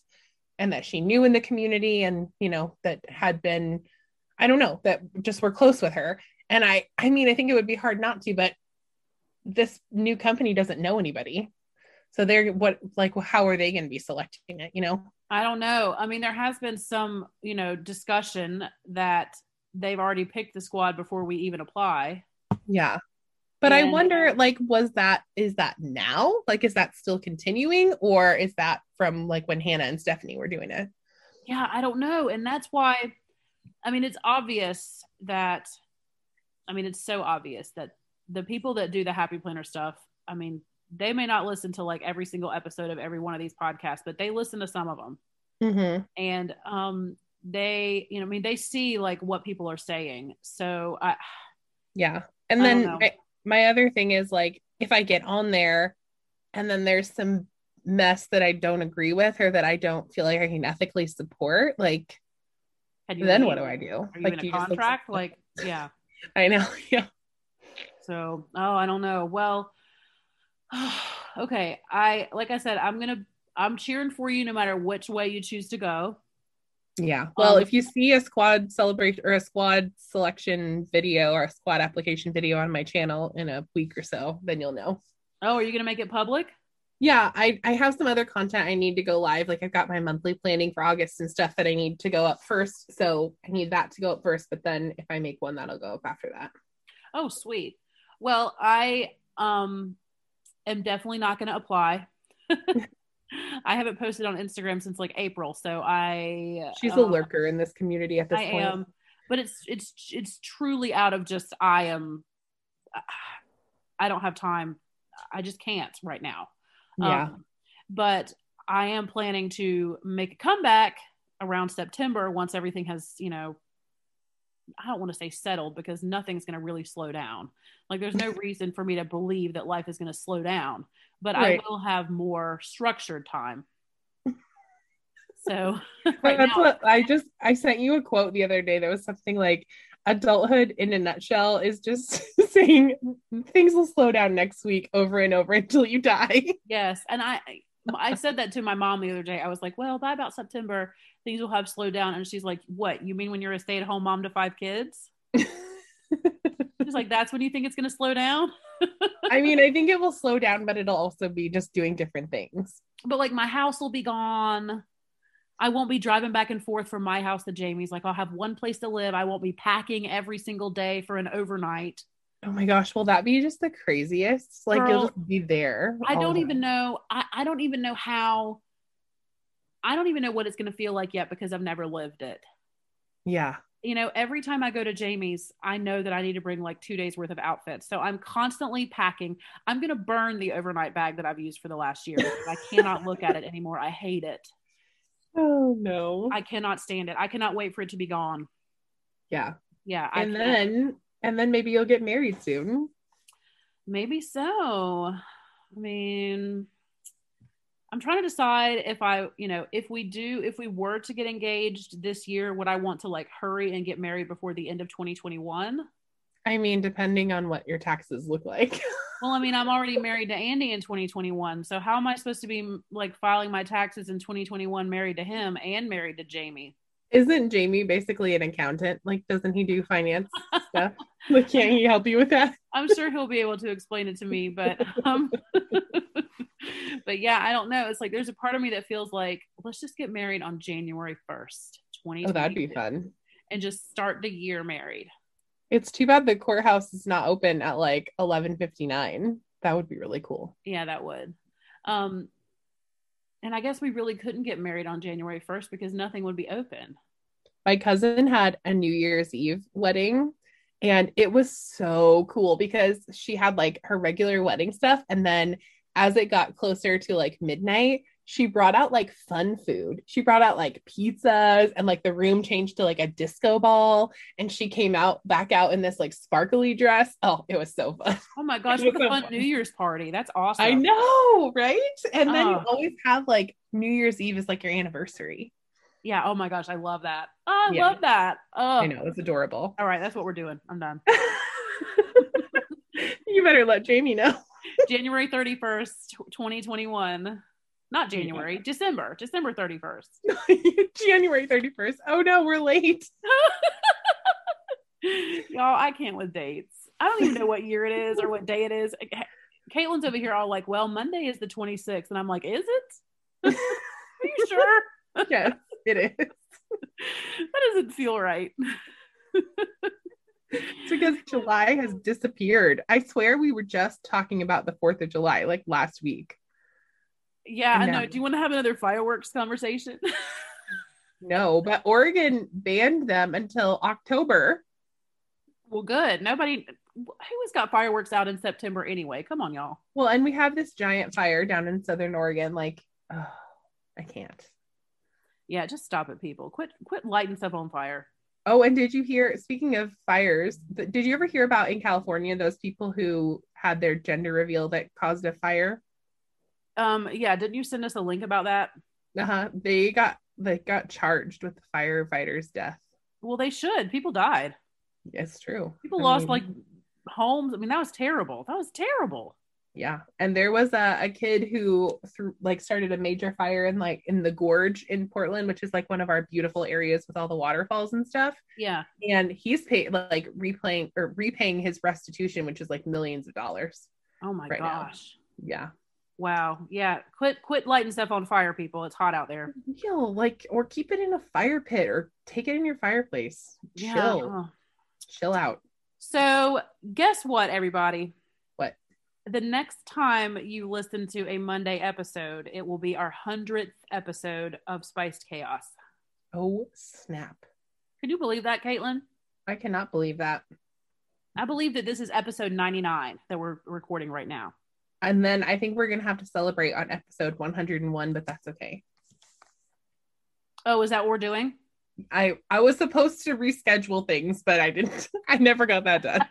and that she knew in the community and you know that had been i don't know that just were close with her. And i i mean i think it would be hard not to but this new company doesn't know anybody. So they're what like how are they going to be selecting it you know? I don't know. I mean, there has been some, you know, discussion that they've already picked the squad before we even apply. Yeah. But I wonder, like, was that, is that now? Like, is that still continuing? Or is that from like when Hannah and Stephanie were doing it? Yeah, I don't know. And that's why I mean, it's obvious that, I mean, it's so obvious that the people that do the happy planner stuff, I mean, they may not listen to like every single episode of every one of these podcasts, but they listen to some of them. Mm-hmm. And um, they, you know, I mean, they see like what people are saying. So I, Yeah. And I then don't my, other thing is like if I get on there and then there's some mess that I don't agree with or that I don't feel like I can ethically support, like then what do I do? Are you like in a contract? Like, yeah. I know. Yeah. So, oh, I don't know. Well, okay. I, like I said, I'm to, I'm cheering for you no matter which way you choose to go. Yeah. Well, Um, if you see a squad celebration or a squad selection video or a squad application video on my channel in a week or so, then you'll know. Oh, are you going to make it public? Yeah, I I have some other content I need to go live. Like I've got my monthly planning for August and stuff that I need to go up first. So I need that to go up first, but then if I make one, that'll go up after that. Oh, sweet. Well, I um am definitely not going to apply. I haven't posted on Instagram since like April, so I She's uh, a lurker in this community at this I point. am, but it's it's it's truly out of just I am. I don't have time. I just can't right now. Yeah. Um, but I am planning to make a comeback around September once everything has, you know, I don't want to say settled because nothing's going to really slow down. Like there's no reason for me to believe that life is going to slow down, but Right. I will have more structured time. So right that's now, what I just I sent you a quote the other day that was something like adulthood in a nutshell is just saying things will slow down next week over and over until you die. Yes, and I I said that to my mom the other day. I was like, "Well, by about September, things will have slowed down." And she's like, "What? You mean when you're a stay-at-home mom to five kids?" She's like, "That's when you think it's going to slow down?" I mean, I think it will slow down, but it'll also be just doing different things. But like, my house will be gone. I won't be driving back and forth from my house to Jamie's. Like, I'll have one place to live. I won't be packing every single day for an overnight. Oh my gosh, will that be just the craziest? Like Girl, you'll just be there. I don't even know. I, I don't even know how. I don't even know what it's going to feel like yet because I've never lived it. Yeah. you know, every time I go to Jamie's, I know that I need to bring like two days worth of outfits. So I'm constantly packing. I'm going to burn the overnight bag that I've used for the last year. I cannot look at it anymore. I hate it. Oh no. I cannot stand it. I cannot wait for it to be gone. yeah. Yeah. I And can't- then and then maybe you'll get married soon. maybe so. I mean, I'm trying to decide if I, you know, if we do, if we were to get engaged this year, would I want to like hurry and get married before the end of 2021? I mean, depending on what your taxes look like. Well, I mean, I'm already married to Andy in 2021. So how am I supposed to be like filing my taxes in 2021 married to him and married to Jamie? Isn't Jamie basically an accountant? Like, doesn't he do finance stuff? Like, can't he help you with that? I'm sure he'll be able to explain it to me, but um but yeah, I don't know. It's like there's a part of me that feels like let's just get married on January 1st, 2020. Oh, that'd be fun. And just start the year married. It's too bad the courthouse is not open at like 11:59. That would be really cool. Yeah, that would. Um and I guess we really couldn't get married on January 1st because nothing would be open. My cousin had a New Year's Eve wedding and it was so cool because she had like her regular wedding stuff and then as it got closer to like midnight she brought out like fun food. She brought out like pizzas and like the room changed to like a disco ball and she came out back out in this like sparkly dress. Oh, it was so fun. Oh my gosh, what a so fun fun. New Year's party. That's awesome. I know, right? And then you always have like New Year's Eve is like your anniversary. Yeah. Oh my gosh, I love that. Oh, I Yeah. love that. Oh, I know, it's adorable. all right, that's what we're doing. I'm done. you better let Jamie know. January 31st, 2021. Not January, December, December 31st. January 31st. Oh no, we're late. Y'all, I can't with dates. I don't even know what year it is or what day it is. Caitlin's over here all like, well, Monday is the 26th. And I'm like, is it? Are you sure? Yes, it is. That doesn't feel right. It's because July has disappeared. I swear we were just talking about the 4th of July like last week. Yeah, I No. know. Do you want to have another fireworks conversation? No, but Oregon banned them until October. Well, good. Nobody who has got fireworks out in September anyway? Come on, y'all. Well, and we have this giant fire down in Southern Oregon. Like, oh, I can't. Yeah, just stop it, people. Quit quit lighting stuff on fire. Oh, and did you hear? Speaking of fires, did you ever hear about in California those people who had their gender reveal that caused a fire? Um, yeah, didn't you send us a link about that? Uh huh. They got they got charged with the firefighter's death. Well, they should. People died. It's true. People I lost mean, like homes. I mean, that was terrible. That was terrible. yeah, and there was a, a kid who threw like started a major fire in like in the gorge in Portland, which is like one of our beautiful areas with all the waterfalls and stuff. Yeah. And he's paid like replaying or repaying his restitution, which is like millions of dollars. Oh my Right now. gosh. Yeah. Wow. Yeah. Quit quit lighting stuff on fire, people. It's hot out there. know, like or keep it in a fire pit or take it in your fireplace. Yeah. Chill, Oh. chill out. So guess what, everybody? What? The next time you listen to a Monday episode, it will be our hundredth episode of Spiced Chaos. Oh snap! Can you believe that, Caitlin? I cannot believe that. I believe that this is episode 99 that we're recording right now. And then I think we're gonna have to celebrate on episode 101, but that's okay. Oh, is that what we're doing? I I was supposed to reschedule things, but I didn't. I never got that done.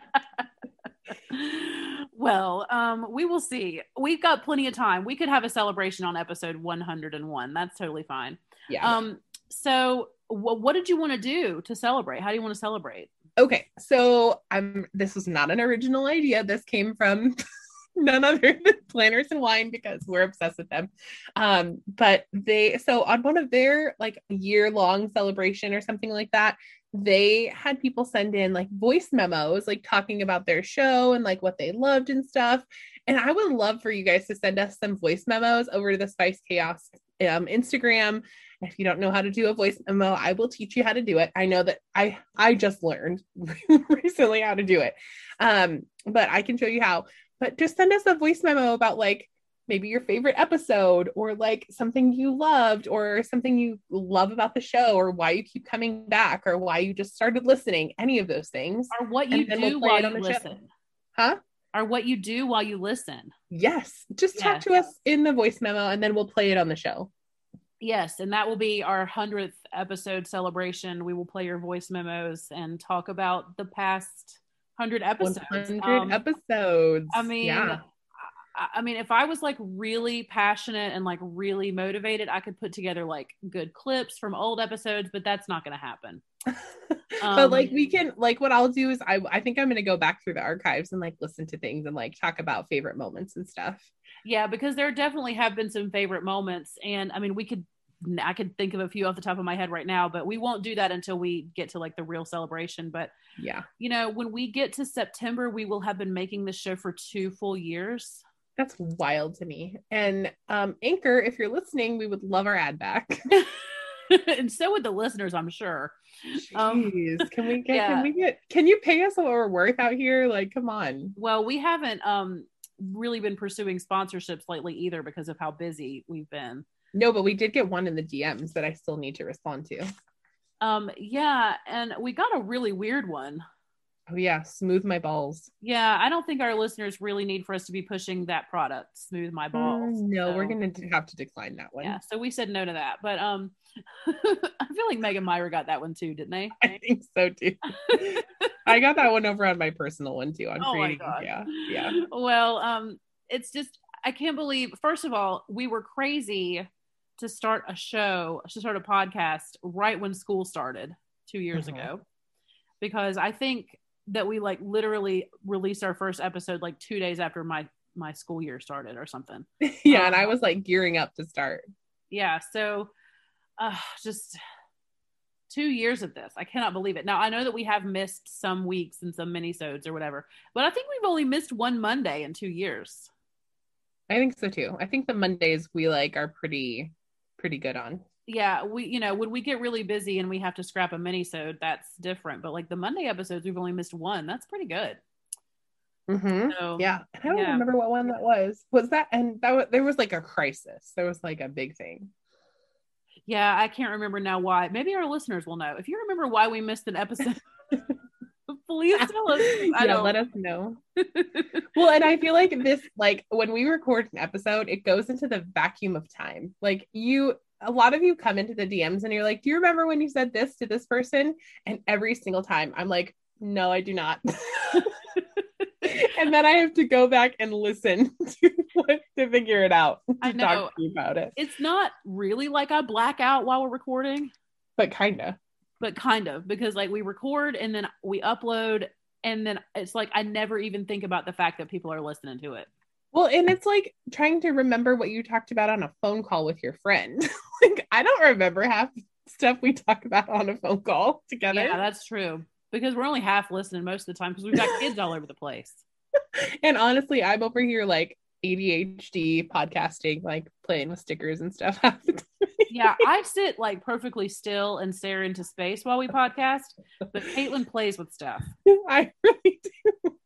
well, um, we will see. We've got plenty of time. We could have a celebration on episode 101. That's totally fine. Yeah. Um, so wh- what did you want to do to celebrate? How do you want to celebrate? okay. So I'm. This was not an original idea. This came from none other than Planners and Wine because we're obsessed with them. Um, but they so on one of their like year long celebration or something like that, they had people send in like voice memos, like talking about their show and like what they loved and stuff. And I would love for you guys to send us some voice memos over to the Spice Chaos um, Instagram. If you don't know how to do a voice memo, I will teach you how to do it. I know that I I just learned recently how to do it, um, but I can show you how. But just send us a voice memo about like maybe your favorite episode or like something you loved or something you love about the show or why you keep coming back or why you just started listening. Any of those things. Or what you then we'll do while you the show. listen? Huh? Or what you do while you listen? Yes. Just talk to us in the voice memo and then we'll play it on the show. Yes, and that will be our hundredth episode celebration. We will play your voice memos and talk about the past hundred episodes. 100 Um, episodes. I mean, yeah. I, mean, if I was like really passionate and like really motivated, I could put together like good clips from old episodes, but that's not going to happen. but like Um, we can like what I'll do is I I think I'm gonna go back through the archives and like listen to things and like talk about favorite moments and stuff. Yeah, because there definitely have been some favorite moments, and I mean, we could. I can think of a few off the top of my head right now, but we won't do that until we get to like the real celebration. But Yeah. you know, when we get to September, we will have been making this show for two full years. That's wild to me. And um Anchor, if you're listening, we would love our ad back. and so would the listeners, I'm sure. Um, Jeez. can we get yeah. can we get can you pay us what we're worth out here? Like, come on. Well, we haven't um really been pursuing sponsorships lately either because of how busy we've been. No, but we did get one in the DMs that I still need to respond to. Um yeah, and we got a really weird one. Oh yeah, smooth my balls. Yeah, I don't think our listeners really need for us to be pushing that product, Smooth My Balls. Mm, no, we're gonna have to decline that one. Yeah, so we said no to that. But um I feel like Meg and Myrla got that one too, didn't they? I think so too. I got that one over on my personal one too. On Oh my god. Yeah. Yeah. Well, um, it's just I can't believe. First of all, we were crazy to start a show, to start a podcast right when school started two years Mhm. ago, because I think that we like literally released our first episode like two days after my my school year started or something. yeah. And I Um, was like gearing up to start. Yeah, so uh, just two years of this. I cannot believe it. Now I know that we have missed some weeks and some minisodes or whatever, but I think we've only missed one Monday in two years. I think so too. I think the Mondays we like are pretty pretty good on. yeah we you know when we get really busy and we have to scrap a minisode that's different but like the monday episodes we've only missed one that's pretty good Mm-hmm. so Yeah. I don't yeah. remember what one that was. Was that and that was, there was like a crisis. There was like a big thing. Yeah, I can't remember now why. Maybe our listeners will know. If you remember why we missed an episode, please tell us. I yeah, don't. let us know. well, and I feel like this, like when we record an episode, it goes into the vacuum of time. Like you, a lot of you come into the DMs and you're like, "Do you remember when you said this to this person?" And every single time, I'm like, "No, I do not." and then I have to go back and listen to what to figure it out to I know. talk to you about it. it's not really like I black out while we're recording, But kinda. But kind of because like we record and then we upload, and then it's like I never even think about the fact that people are listening to it. Well, and it's like trying to remember what you talked about on a phone call with your friend. like I don't remember half stuff we talk about on a phone call together. Yeah, that's true. Because we're only half listening most of the time because we've got kids all over the place. and honestly, I'm over here like ADHD podcasting, like playing with stickers and stuff. half the time. Yeah, I sit like perfectly still and stare into space while we podcast, but Caitlin plays with stuff. I really do.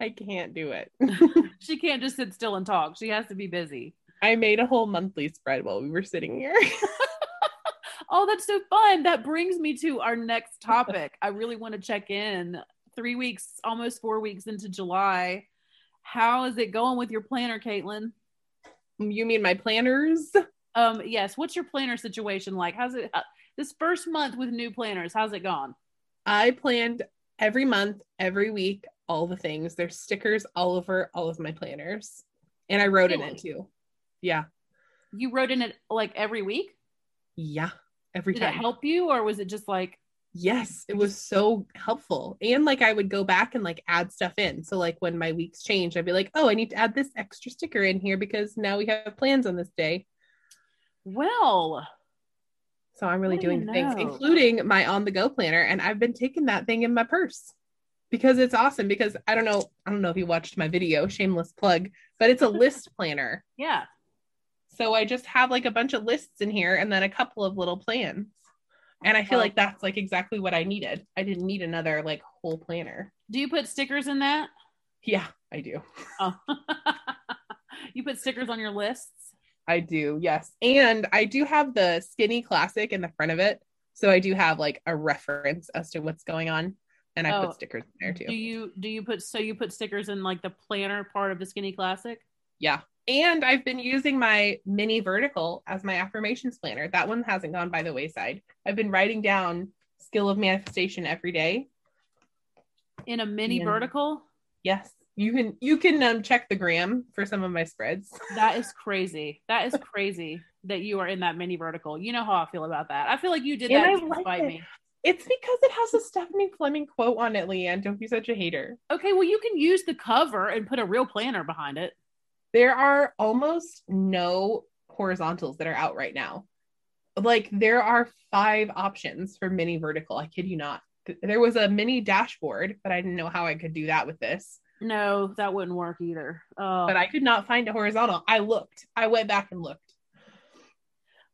I can't do it. She can't just sit still and talk. She has to be busy. I made a whole monthly spread while we were sitting here. Oh, that's so fun. That brings me to our next topic. I really want to check in. Three weeks, almost four weeks into July. How is it going with your planner, Caitlin? you mean my planners? Um, yes. What's your planner situation like? How's it uh, this first month with new planners? How's it gone? I planned every month, every week, all the things. There's stickers all over all of my planners. And I wrote in it too. Yeah. You wrote in it like every week. Yeah. Every Did it help you, or was it just like Yes, it was so helpful. And like I would go back and like add stuff in. So like when my weeks change, I'd be like, oh, I need to add this extra sticker in here because now we have plans on this day. well? So I'm really doing things, including my on the go planner. And I've been taking that thing in my purse because it's awesome. Because I don't know, I don't know if you watched my video, shameless plug, but it's a list planner. Yeah. So I just have like a bunch of lists in here and then a couple of little plans. And I feel like that's like exactly what I needed. I didn't need another like whole planner. Do you put stickers in that? Yeah, I do. Oh. you put stickers on your lists? I do. Yes. And I do have the skinny classic in the front of it. So I do have like a reference as to what's going on. And I Oh. put stickers in there too. Do you do you put so you put stickers in like the planner part of the skinny classic? Yeah. And I've been using my mini vertical as my affirmations planner. That one hasn't gone by the wayside. I've been writing down skill of manifestation every day. In a mini Yeah. vertical? Yes. You can you can um, check the gram for some of my spreads. That is crazy. That is crazy that you are in that mini vertical. You know how I feel about that. I feel like you did And that to like spite it. me. It's because it has a Stephanie Fleming quote on it, Leanne. Don't be such a hater. Okay, well you can use the cover and put a real planner behind it. There are almost no horizontals that are out right now. Like there are five options for mini vertical. I kid you not. There was a mini dashboard, but I didn't know how I could do that with this. No, that wouldn't work either. Oh, But I could not find a horizontal. I looked. I went back and looked.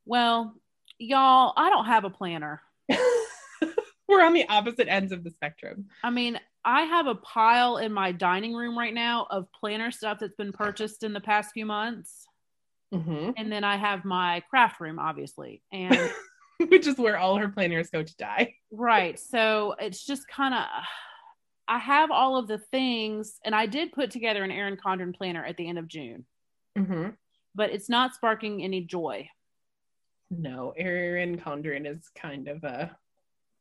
well, y'all, I don't have a planner. We're on the opposite ends of the spectrum. I mean, I have a pile in my dining room right now of planner stuff that's been purchased in the past few months. Mhm. And then I have my craft room, obviously. And Which is where all her planners go to die. right. So it's just kind of, I have all of the things, and I did put together an Erin Condren planner at the end of June, Mhm. but it's not sparking any joy. No, Erin Condren is kind of a.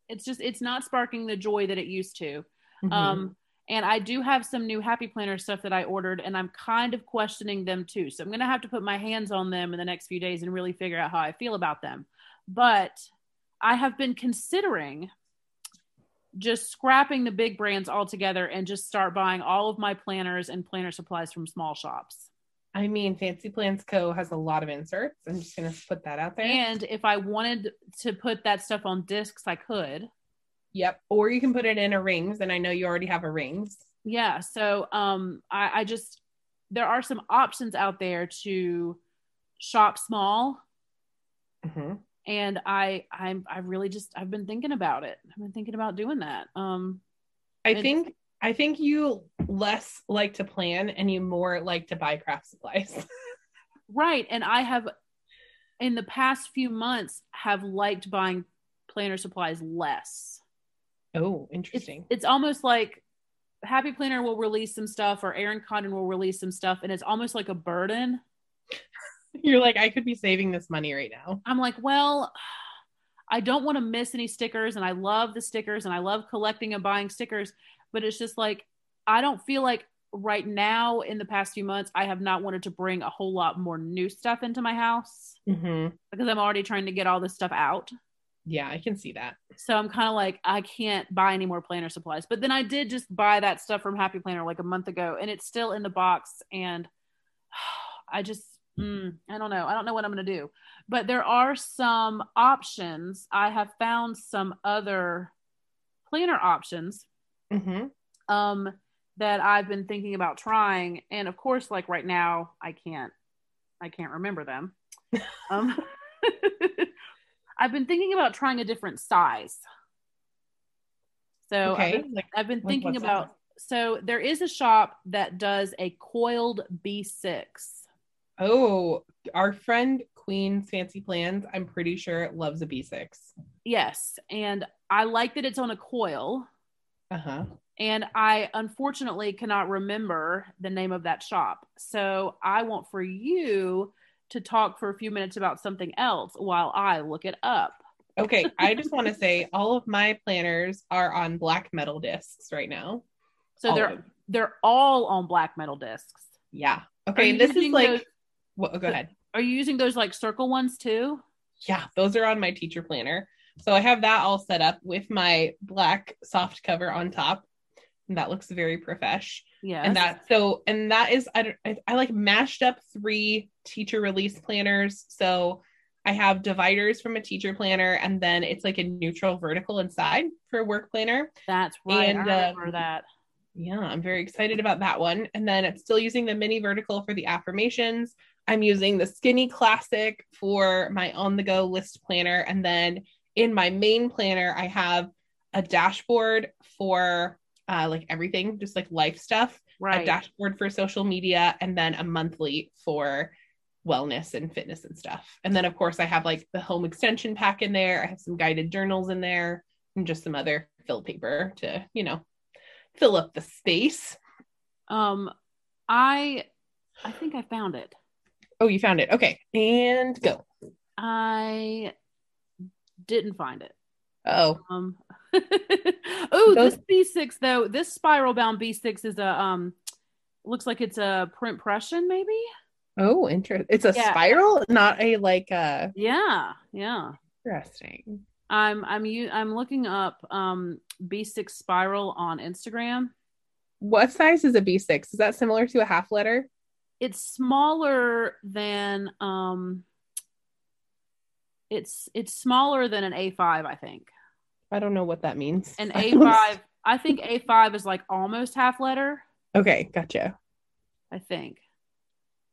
It's just, it's not sparking the joy that it used to. Mhm. Um, and I do have some new Happy Planner stuff that I ordered, and I'm kind of questioning them too. So I'm going to have to put my hands on them in the next few days and really figure out how I feel about them. But I have been considering just scrapping the big brands altogether and just start buying all of my planners and planner supplies from small shops. I mean, Fancy Plans Co. has a lot of inserts. I'm just gonna put that out there. And if I wanted to put that stuff on discs, I could. Yep. Or you can put it in a rings, and I know you already have a rings. yeah so um I, I just there are some options out there to shop small Mhm. and i i'm i really just i've been thinking about it i've been thinking about doing that um I think I think you less like to plan and you more like to buy craft supplies. right and i have in the past few months have liked buying planner supplies less. Oh, interesting. it's almost like Happy Planner will release some stuff or Erin Condren will release some stuff and it's almost like a burden. You're like, I could be saving this money right now. I'm like, well, I don't want to miss any stickers and I love the stickers and I love collecting and buying stickers, but it's just like I don't feel like right now in the past few months I have not wanted to bring a whole lot more new stuff into my house hmm because I'm already trying to get all this stuff out. Yeah, I can see that. So I'm kind of like I can't buy any more planner supplies. But then I did just buy that stuff from Happy Planner like a month ago and it's still in the box and I just mm, I don't know. I don't know what I'm going to do. But there are some options. I have found some other planner options hmm um that I've been thinking about trying and of course like right now I can't I can't remember them. Um I've been thinking about trying a different size. So I've been- Like, I've been thinking about so there is a shop that does a coiled B6. oh, our friend Queen's Fancy Plans, I'm pretty sure loves a B6. Yes, and I like that it's on a coil Uh huh. and I unfortunately cannot remember the name of that shop. So I want for you to talk for a few minutes about something else while I look it up. Okay, I just want to say all of my planners are on black metal discs right now. So All they're they're all on black metal discs. Yeah. Okay, this is like. those- Well, go ahead. Are you using those like circle ones too? Yeah, those are on my teacher planner. So I have that all set up with my black soft cover on top. And that looks very profesh. Yeah. And that so and that is I don't I, I like mashed up three teacher release planners. So I have dividers from a teacher planner and then it's like a neutral vertical inside for a work planner. That's right. and, I remember um, that. Yeah, I'm very excited about that one. And then I'm still using the mini vertical for the affirmations. I'm using the skinny classic for my on the go list planner. And then in my main planner, I have a dashboard for uh, like everything, just like life stuff, a Right. dashboard for social media, and then a monthly for wellness and fitness and stuff. And then, of course, I have like the home extension pack in there. I have some guided journals in there and just some other fill paper to, you know, fill up the space. Um, I I think I found it. Oh, you found it. Okay. And go. I didn't find it. Oh, Um, oh, Those- this B6 though, this spiral bound B6 is a um, looks like it's a print pression maybe. oh, interesting. It's a Yeah. spiral, not a like a Yeah, yeah. interesting. I'm I'm u- I'm looking up um B6 spiral on Instagram. What size is a B6? Is that similar to a half letter? It's smaller than um. It's it's smaller than an A5, I think. I don't know what that means. An A5, I think A5 is like almost half letter. okay, gotcha. I think.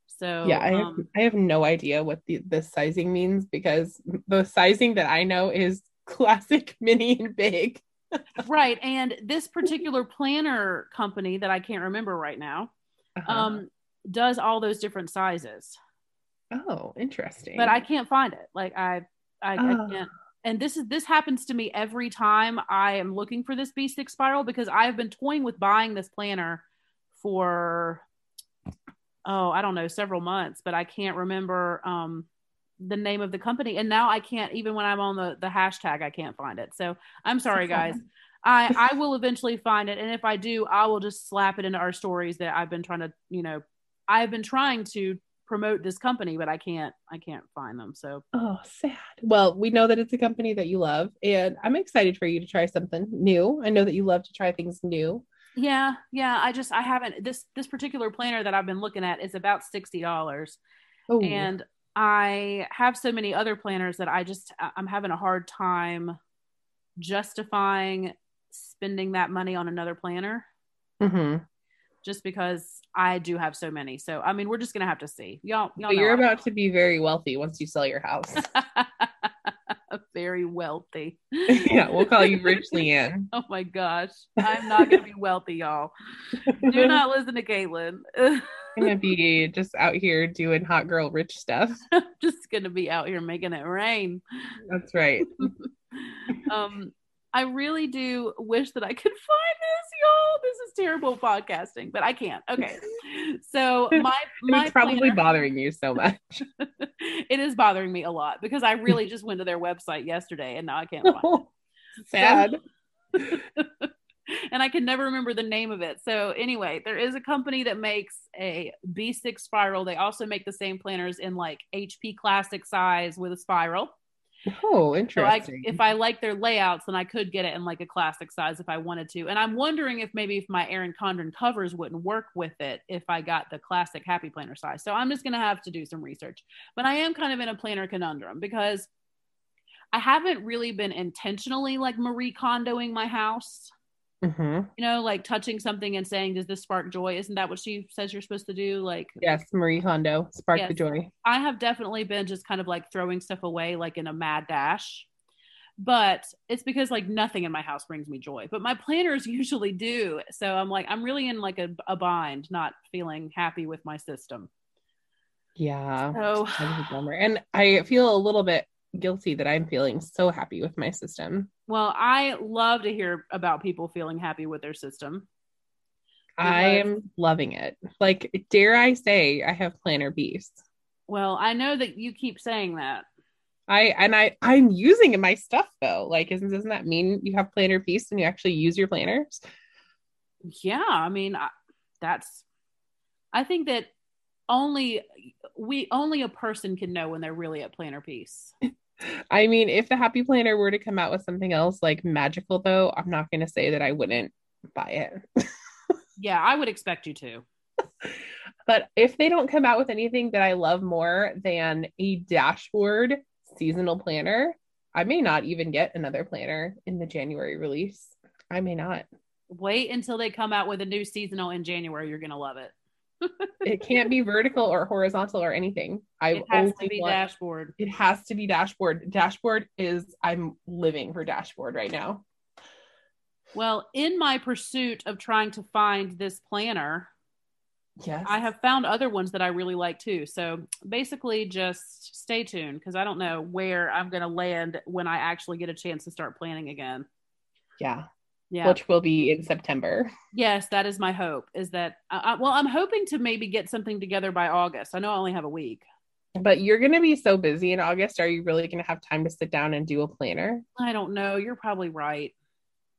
So yeah, I have um, I have no idea what the sizing means because the sizing that I know is classic, mini, and big. right, and this particular planner company that I can't remember right now Uh-huh. um, does all those different sizes, oh, interesting. but I can't find it. Like I, I, I Oh. can't. And this is this happens to me every time I am looking for this B6 spiral because I have been toying with buying this planner for oh I don't know several months, but I can't remember um, the name of the company, and now I can't even when I'm on the the hashtag I can't find it. So I'm sorry, guys. I I will eventually find it, and if I do, I will just slap it into our stories that I've been trying to you know I've been trying to promote this company, but I can't I can't find them. So Oh, sad. Well, we know that it's a company that you love, and I'm excited for you to try something new. I know that you love to try things new. yeah, yeah. I just I haven't this this particular planner that I've been looking at is about sixty dollars, Oh, and I have so many other planners that I just I'm having a hard time justifying spending that money on another planner hmm just because I do have so many. So I mean, we're just gonna have to see. Y'all, y'all but you're about to be very wealthy once you sell your house. very wealthy. yeah, we'll call you Rich Leanne. Oh my gosh. I'm not gonna be wealthy, y'all. Do not listen to Caitlin. I'm gonna be just out here doing hot girl rich stuff. just gonna be out here making it rain. That's right. um I really do wish that I could find this, y'all. This is terrible podcasting, but I can't. Okay. So my my it's probably planner- bothering you so much. it is bothering me a lot because I really just went to their website yesterday and now I can't find it. Sad. and I can never remember the name of it. So anyway, there is a company that makes a B6 spiral. They also make the same planners in like HP classic size with a spiral. Oh, So I, interesting. if I like their layouts, then I could get it in like a classic size if I wanted to. And I'm wondering if maybe if my Erin Condren covers wouldn't work with it if I got the classic Happy Planner size. So I'm just gonna have to do some research. But I am kind of in a planner conundrum because I haven't really been intentionally like Marie Kondoing my house. Mhm. You know, like touching something and saying, "Does this spark joy?" Isn't that what she says you're supposed to do? Like, Yes, Marie Kondo, spark the joy. I have definitely been just kind of like throwing stuff away like in a mad dash. But it's because like nothing in my house brings me joy. But my planners usually do. So I'm like, I'm really in like a, a bind, not feeling happy with my system. Yeah. So That is a bummer. And I feel a little bit guilty that I'm feeling so happy with my system. Well, I love to hear about people feeling happy with their system. I am loving it. Like, dare I say, I have planner beast. Well, I know that you keep saying that. I and I I'm using my stuff though. Like, isn't doesn't that mean you have planner peace and you actually use your planners? Yeah, I mean, I, that's I think that only we only a person can know when they're really at planner peace. I mean, if the Happy Planner were to come out with something else like magical, though, I'm not going to say that I wouldn't buy it. Yeah, I would expect you to. But if they don't come out with anything that I love more than a dashboard seasonal planner, I may not even get another planner in the January release. I may not. Wait until they come out with a new seasonal in January. You're gonna love it. It can't be vertical or horizontal or anything. I It has to be want- dashboard. It has to be dashboard. Dashboard is I'm living for dashboard right now. Well, in my pursuit of trying to find this planner, Yes. I have found other ones that I really like too. So basically, just stay tuned because I don't know where I'm gonna land when I actually get a chance to start planning again. yeah. Yeah. Which will be in September. Yes, that is my hope. Is that I, I- well, I'm hoping to maybe get something together by August. I know I only have a week. But you're going to be so busy in August. Are you really going to have time to sit down and do a planner? I don't know. You're probably right.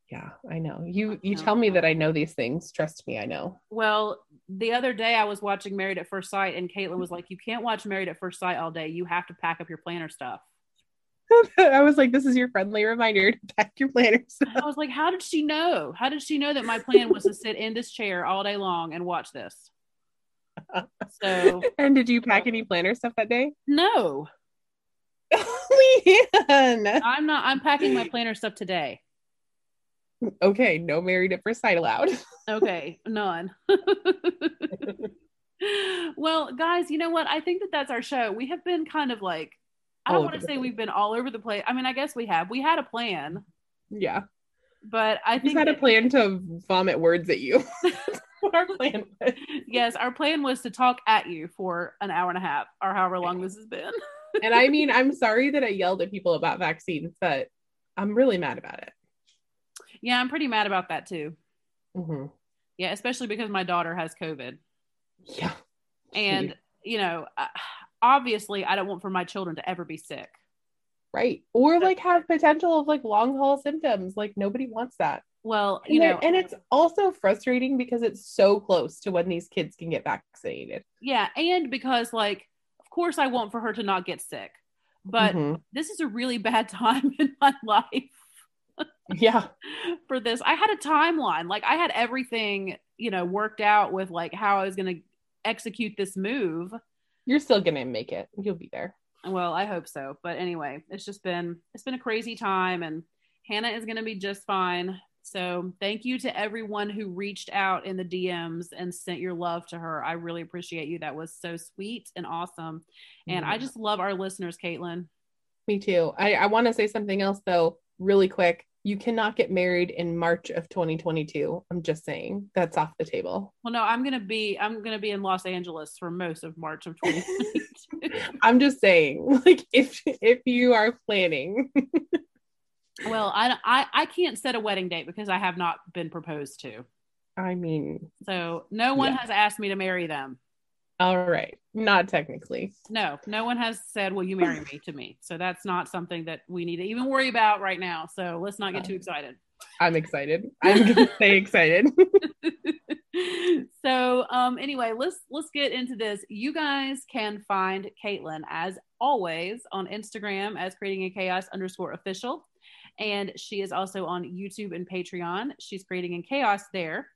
Yeah, I know. You you No. tell me that I know these things. Trust me, I know. Well, the other day I was watching Married at First Sight, and Caitlin was like, "You can't watch Married at First Sight all day. You have to pack up your planner stuff." I was like, this is your friendly reminder to pack your planners. I was like, "How did she know? How did she know that my plan was to sit in this chair all day long and watch this?" So and did you pack any planner stuff that day? no, Leanne. I'm not. I'm packing my planner stuff today. Okay, no married at first sight allowed. Okay, none. well, guys, you know what? I think that that's our show. We have been kind of like, I don't want to say we've been all over the place. I mean, I guess we have. We had a plan, yeah. but I I think just had a plan to vomit words at you. our plan was. yes, our plan was to talk at you for an hour and a half or however long this has been. And I mean, I'm sorry that I yelled at people about vaccines, but I'm really mad about it. yeah, I'm pretty mad about that too. Mhm. Yeah, especially because my daughter has COVID. Yeah. And, you know, uh, obviously, I don't want for my children to ever be sick. right. Or like have potential of like long haul symptoms. Like nobody wants that. Well, you it- know, and it's also frustrating because it's so close to when these kids can get vaccinated. yeah. And because, like, of course, I want for her to not get sick. But Mhm. this is a really bad time in my life yeah. for this. I had a timeline. Like I had everything, you know, worked out with like how I was going to execute this move. You're still gonna make it. You'll be there. Well, I hope so. But anyway, it's just been it's been a crazy time and Hannah is going to be just fine. So, thank you to everyone who reached out in the DMs and sent your love to her. I really appreciate you. That was so sweet and awesome. And I mm. just love our listeners, Caitlin. Me too. I, I want to say something else though, really quick. You cannot get married in March of 2022. I'm just saying that's off the table. Well, no, I'm gonna be I'm gonna be in Los Angeles for most of March of 2022. I'm just saying, like if if you are planning. well, I, I I can't set a wedding date because I have not been proposed to. I mean, so no one Yeah. has asked me to marry them. All right, not technically. No, no one has said, "Will you marry me?" to me. So that's not something that we need to even worry about right now. So let's not get too excited. I'm excited. I'm gonna stay excited. so um anyway let's let's get into this you guys can find caitlin as always on instagram as creating a chaos underscore official and she is also on youtube and patreon she's creating in chaos there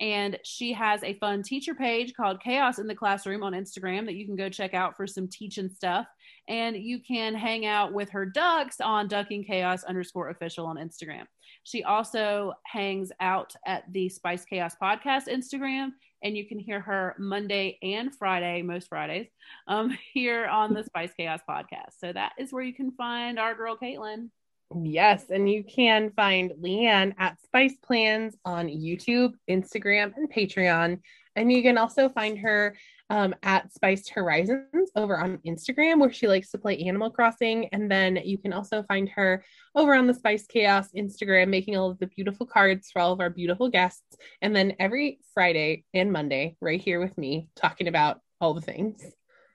and she has a fun teacher page called chaos in the classroom on instagram that you can go check out for some teaching stuff and you can hang out with her ducks on ducking chaos underscore official on instagram she also hangs out at the Spice Chaos Podcast Instagram, and you can hear her Monday and Friday, most Fridays, um, here on the Spice Chaos Podcast. So that is where you can find our girl Caitlin. Yes, and you can find Leanne at Spice Plans on YouTube, Instagram, and Patreon. And you can also find her um, at Spiced Horizons over on Instagram, where she likes to play Animal Crossing. And then you can also find her over on the Spice Chaos Instagram, making all of the beautiful cards for all of our beautiful guests. And then every Friday and Monday, right here with me, talking about all the things.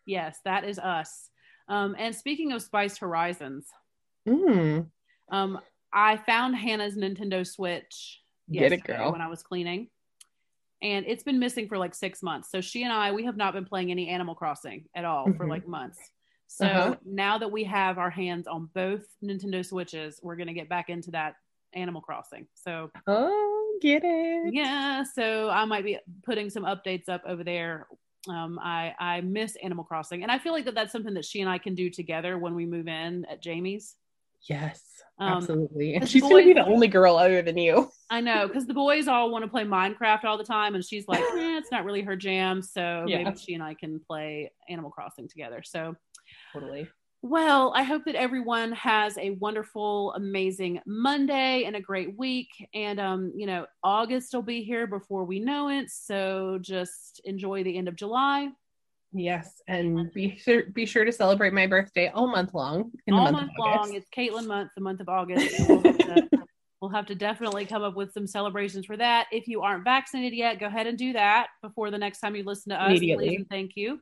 Yes, that is us. Um, and speaking of Spiced Horizons, Mm, um, I found Hannah's Nintendo Switch Get it, girl. when I was cleaning. And it's been missing for like six months. So she and I, we have not been playing any Animal Crossing at all for Mhm. like months. So Uh-huh. now that we have our hands on both Nintendo Switches, we're going to get back into that Animal Crossing. So oh, get it. yeah, so I might be putting some updates up over there. Um, I I miss Animal Crossing, and I feel like that that's something that she and I can do together when we move in at Jamie's. Yes, Um, absolutely. And she's going to be the only girl other than you. I know because the boys all want to play Minecraft all the time, and she's like, eh, it's not really her jam. So Yeah. maybe she and I can play Animal Crossing together. So, Totally. well, I hope that everyone has a wonderful, amazing Monday and a great week. And um, you know, August will be here before we know it. So just enjoy the end of July. Yes, and be sure be sure to celebrate my birthday all month long. In the all month, month long. It's Caitlin month, the month of August. We'll have, to, we'll have to definitely come up with some celebrations for that. If you aren't vaccinated yet, go ahead and do that before the next time you listen to us. Immediately. Please and thank you.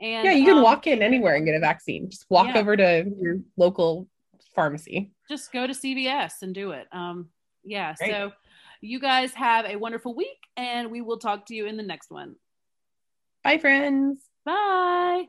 And yeah, you can um, walk in anywhere and get a vaccine. Just walk Yeah. over to your local pharmacy. Just go to CVS and do it. Um, yeah. Great. So you guys have a wonderful week, and we will talk to you in the next one. Bye, friends. Bye.